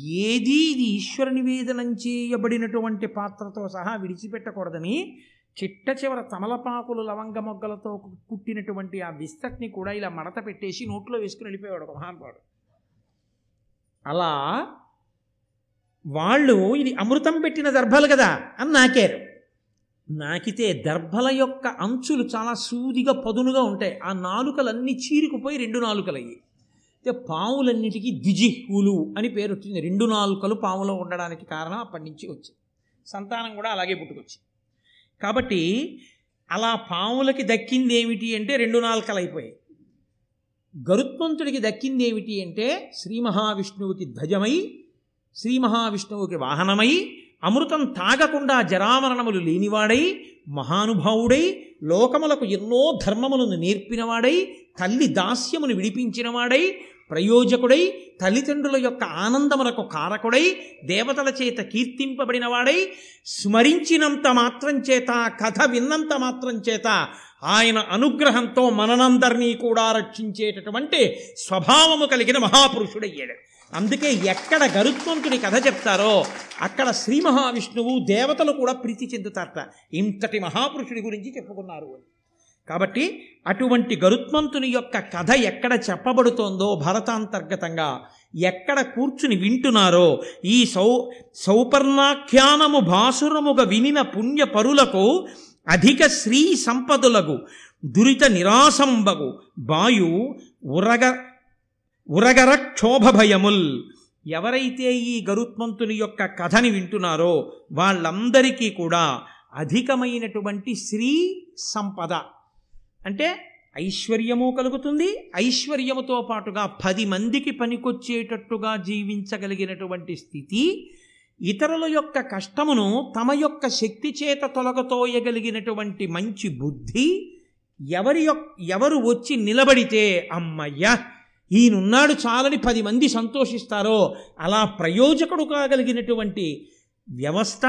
ఏది ఇది ఈశ్వర నివేదనం చేయబడినటువంటి పాత్రతో సహా విడిచిపెట్టకూడదని చిట్ట చివర తమలపాకులు లవంగ మొగ్గలతో కు- కుట్టినటువంటి ఆ విస్తట్ని కూడా ఇలా మడత పెట్టేసి నోట్లో వేసుకుని వెళ్ళిపోయాడు ఒక మహానుభావుడు. అలా వాళ్ళు ఇది అమృతం పెట్టిన దర్భాలు కదా అని నాకారు. నాకితే దర్భల యొక్క అంచులు చాలా సూదిగా పదునుగా ఉంటాయి. ఆ నాలుకలన్నీ చీరుకుపోయి రెండు నాలుకలయ్యి. అయితే పావులన్నిటికీ ద్విజిహ్వులు అని పేరు వచ్చింది. రెండు నాలుకలు పావులో ఉండడానికి కారణం అప్పటి నుంచి వచ్చింది. సంతానం కూడా అలాగే పుట్టుకొచ్చింది. కాబట్టి అలా పావులకి దక్కింది ఏమిటి అంటే రెండు నాలుకలు అయిపోయాయి గరుత్మంతుడికి దక్కింది ఏమిటి అంటే శ్రీ మహావిష్ణువుకి ధ్వజమై శ్రీ మహావిష్ణువుకి వాహనమై అమృతం తాగకుండా జరామరణములు లేనివాడై మహానుభావుడై లోకములకు ఎన్నో ధర్మములను నేర్పినవాడై తల్లి దాస్యమును విడిపించినవాడై ప్రయోజకుడై తల్లిదండ్రుల యొక్క ఆనందమునకు కారకుడై దేవతల చేత కీర్తింపబడినవాడై స్మరించినంత మాత్రం చేత కథ విన్నంత మాత్రం చేత ఆయన అనుగ్రహంతో మననందరినీ కూడా రక్షించేటటువంటి స్వభావము కలిగిన మహాపురుషుడయ్యాడు. అందుకే ఎక్కడ గరుత్మంతుడి కథ చెప్తారో అక్కడ శ్రీ మహావిష్ణువు దేవతలు కూడా ప్రీతి చెందుతారట. ఇంతటి మహాపురుషుడి గురించి చెప్పుకున్నారు అని. కాబట్టి అటువంటి గరుత్మంతుని యొక్క కథ ఎక్కడ చెప్పబడుతోందో భరతాంతర్గతంగా ఎక్కడ కూర్చుని వింటున్నారో ఈ సౌ సౌపర్ణాఖ్యానము భాసురముగా వినిన పుణ్య పరులకు అధిక శ్రీ సంపదులకు దురిత నిరాసంబగు బాయు ఉరగ ఉరగర క్షోభభయముల్ ఎవరైతే ఈ గరుత్మంతుని యొక్క కథని వింటున్నారో వాళ్ళందరికీ కూడా అధికమైనటువంటి శ్రీ సంపద. అంటే ఐశ్వర్యము కలుగుతుంది. ఐశ్వర్యముతో పాటుగా పది మందికి పనికొచ్చేటట్టుగా జీవించగలిగినటువంటి స్థితి ఇతరుల యొక్క కష్టమును తమ యొక్క శక్తి చేత తొలగతోయగలిగినటువంటి మంచి బుద్ధి ఎవరి యొక్ ఎవరు వచ్చి నిలబడితే అమ్మయ్య ఈయనున్నాడు చాలని పది మంది సంతోషిస్తారో అలా ప్రయోజకుడు కాగలిగినటువంటి వ్యవస్థ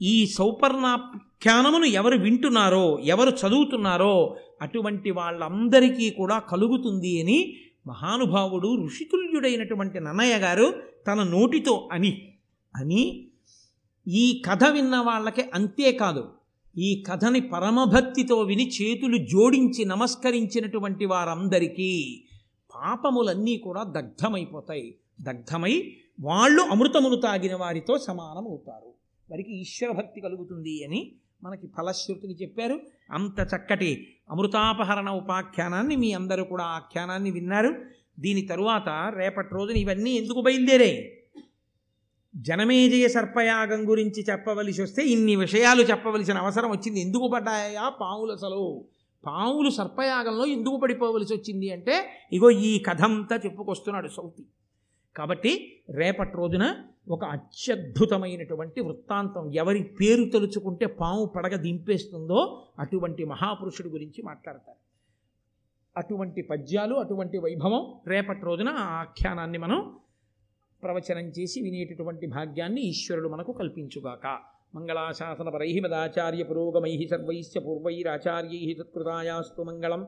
ఈ సౌపర్ణాఖ్యానమును ఎవరు వింటున్నారో ఎవరు చదువుతున్నారో అటువంటి వాళ్ళందరికీ కూడా కలుగుతుంది అని మహానుభావుడు ఋషితుల్యుడైనటువంటి నన్నయ్య గారు తన నోటితో అని అని ఈ కథ విన్న వాళ్ళకి అంతేకాదు ఈ కథని పరమభక్తితో విని చేతులు జోడించి నమస్కరించినటువంటి వారందరికీ పాపములన్నీ కూడా దగ్ధమైపోతాయి. దగ్ధమై వాళ్ళు అమృతమును తాగిన వారితో సమానమవుతారు. వారికి ఈశ్వర భక్తి కలుగుతుంది అని మనకి ఫలశ్రుతిని చెప్పారు. అంత చక్కటి అమృతాపహరణ ఉపాఖ్యానాన్ని మీ అందరూ కూడా ఆఖ్యానాన్ని విన్నారు. దీని తరువాత రేపటి రోజున ఇవన్నీ ఎందుకు బయలుదేరాయి? జనమేజయ సర్పయాగం గురించి చెప్పవలసి వస్తే ఇన్ని విషయాలు చెప్పవలసిన అవసరం వచ్చింది. ఎందుకు పడ్డాయా పాములు పాములు సర్పయాగంలో ఎందుకు పడిపోవలసి వచ్చింది అంటే ఇగో ఈ కథంతా చెప్పుకొస్తున్నాడు సౌతి. కాబట్టి రేపటి రోజున ఒక అత్యద్భుతమైనటువంటి వృత్తాంతం ఎవరి పేరు తలుచుకుంటే పాము పడగ దింపేస్తుందో అటువంటి మహాపురుషుడి గురించి మాట్లాడతారు. అటువంటి పద్యాలు అటువంటి వైభవం రేపటి రోజున ఆ ఆఖ్యానాన్ని మనం ప్రవచనం చేసి వినేటటువంటి భాగ్యాన్ని ఈశ్వరుడు మనకు కల్పించుగాక. మంగళాశాసనపరై మదాచార్య పురోగమై సర్వైశ్చ పూర్వైరాచార్యై తత్కృతాయాస్తు మంగళం.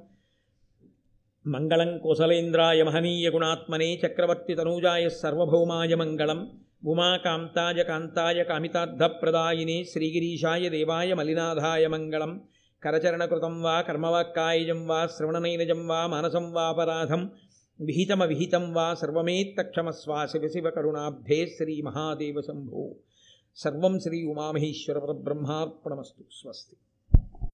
మంగళం కుశలేంద్రాయ మహనీయ గుణాత్మనే చక్రవర్తి తనూజాయ సర్వభౌమాయ మంగళం. ఉమాకాంతాయ కాంతాయ కామితార్థప్రదాయినే శ్రీగిరీశాయ దేవాయ మలినాథాయ మంగళం. కరచరణకృతం వా కర్మవాక్కాయజం వా శ్రవణనైనజం వా మానసం వాపరాధం విహితమవిహితం వా సర్వమేత్తక్షమస్వా శివ శివ కరుణాబ్ధే శ్రీ మహాదేవ శంభో. సర్వం శ్రీ ఉమామహేశ్వర పరబ్రహ్మార్పణమస్తు. స్వస్తి.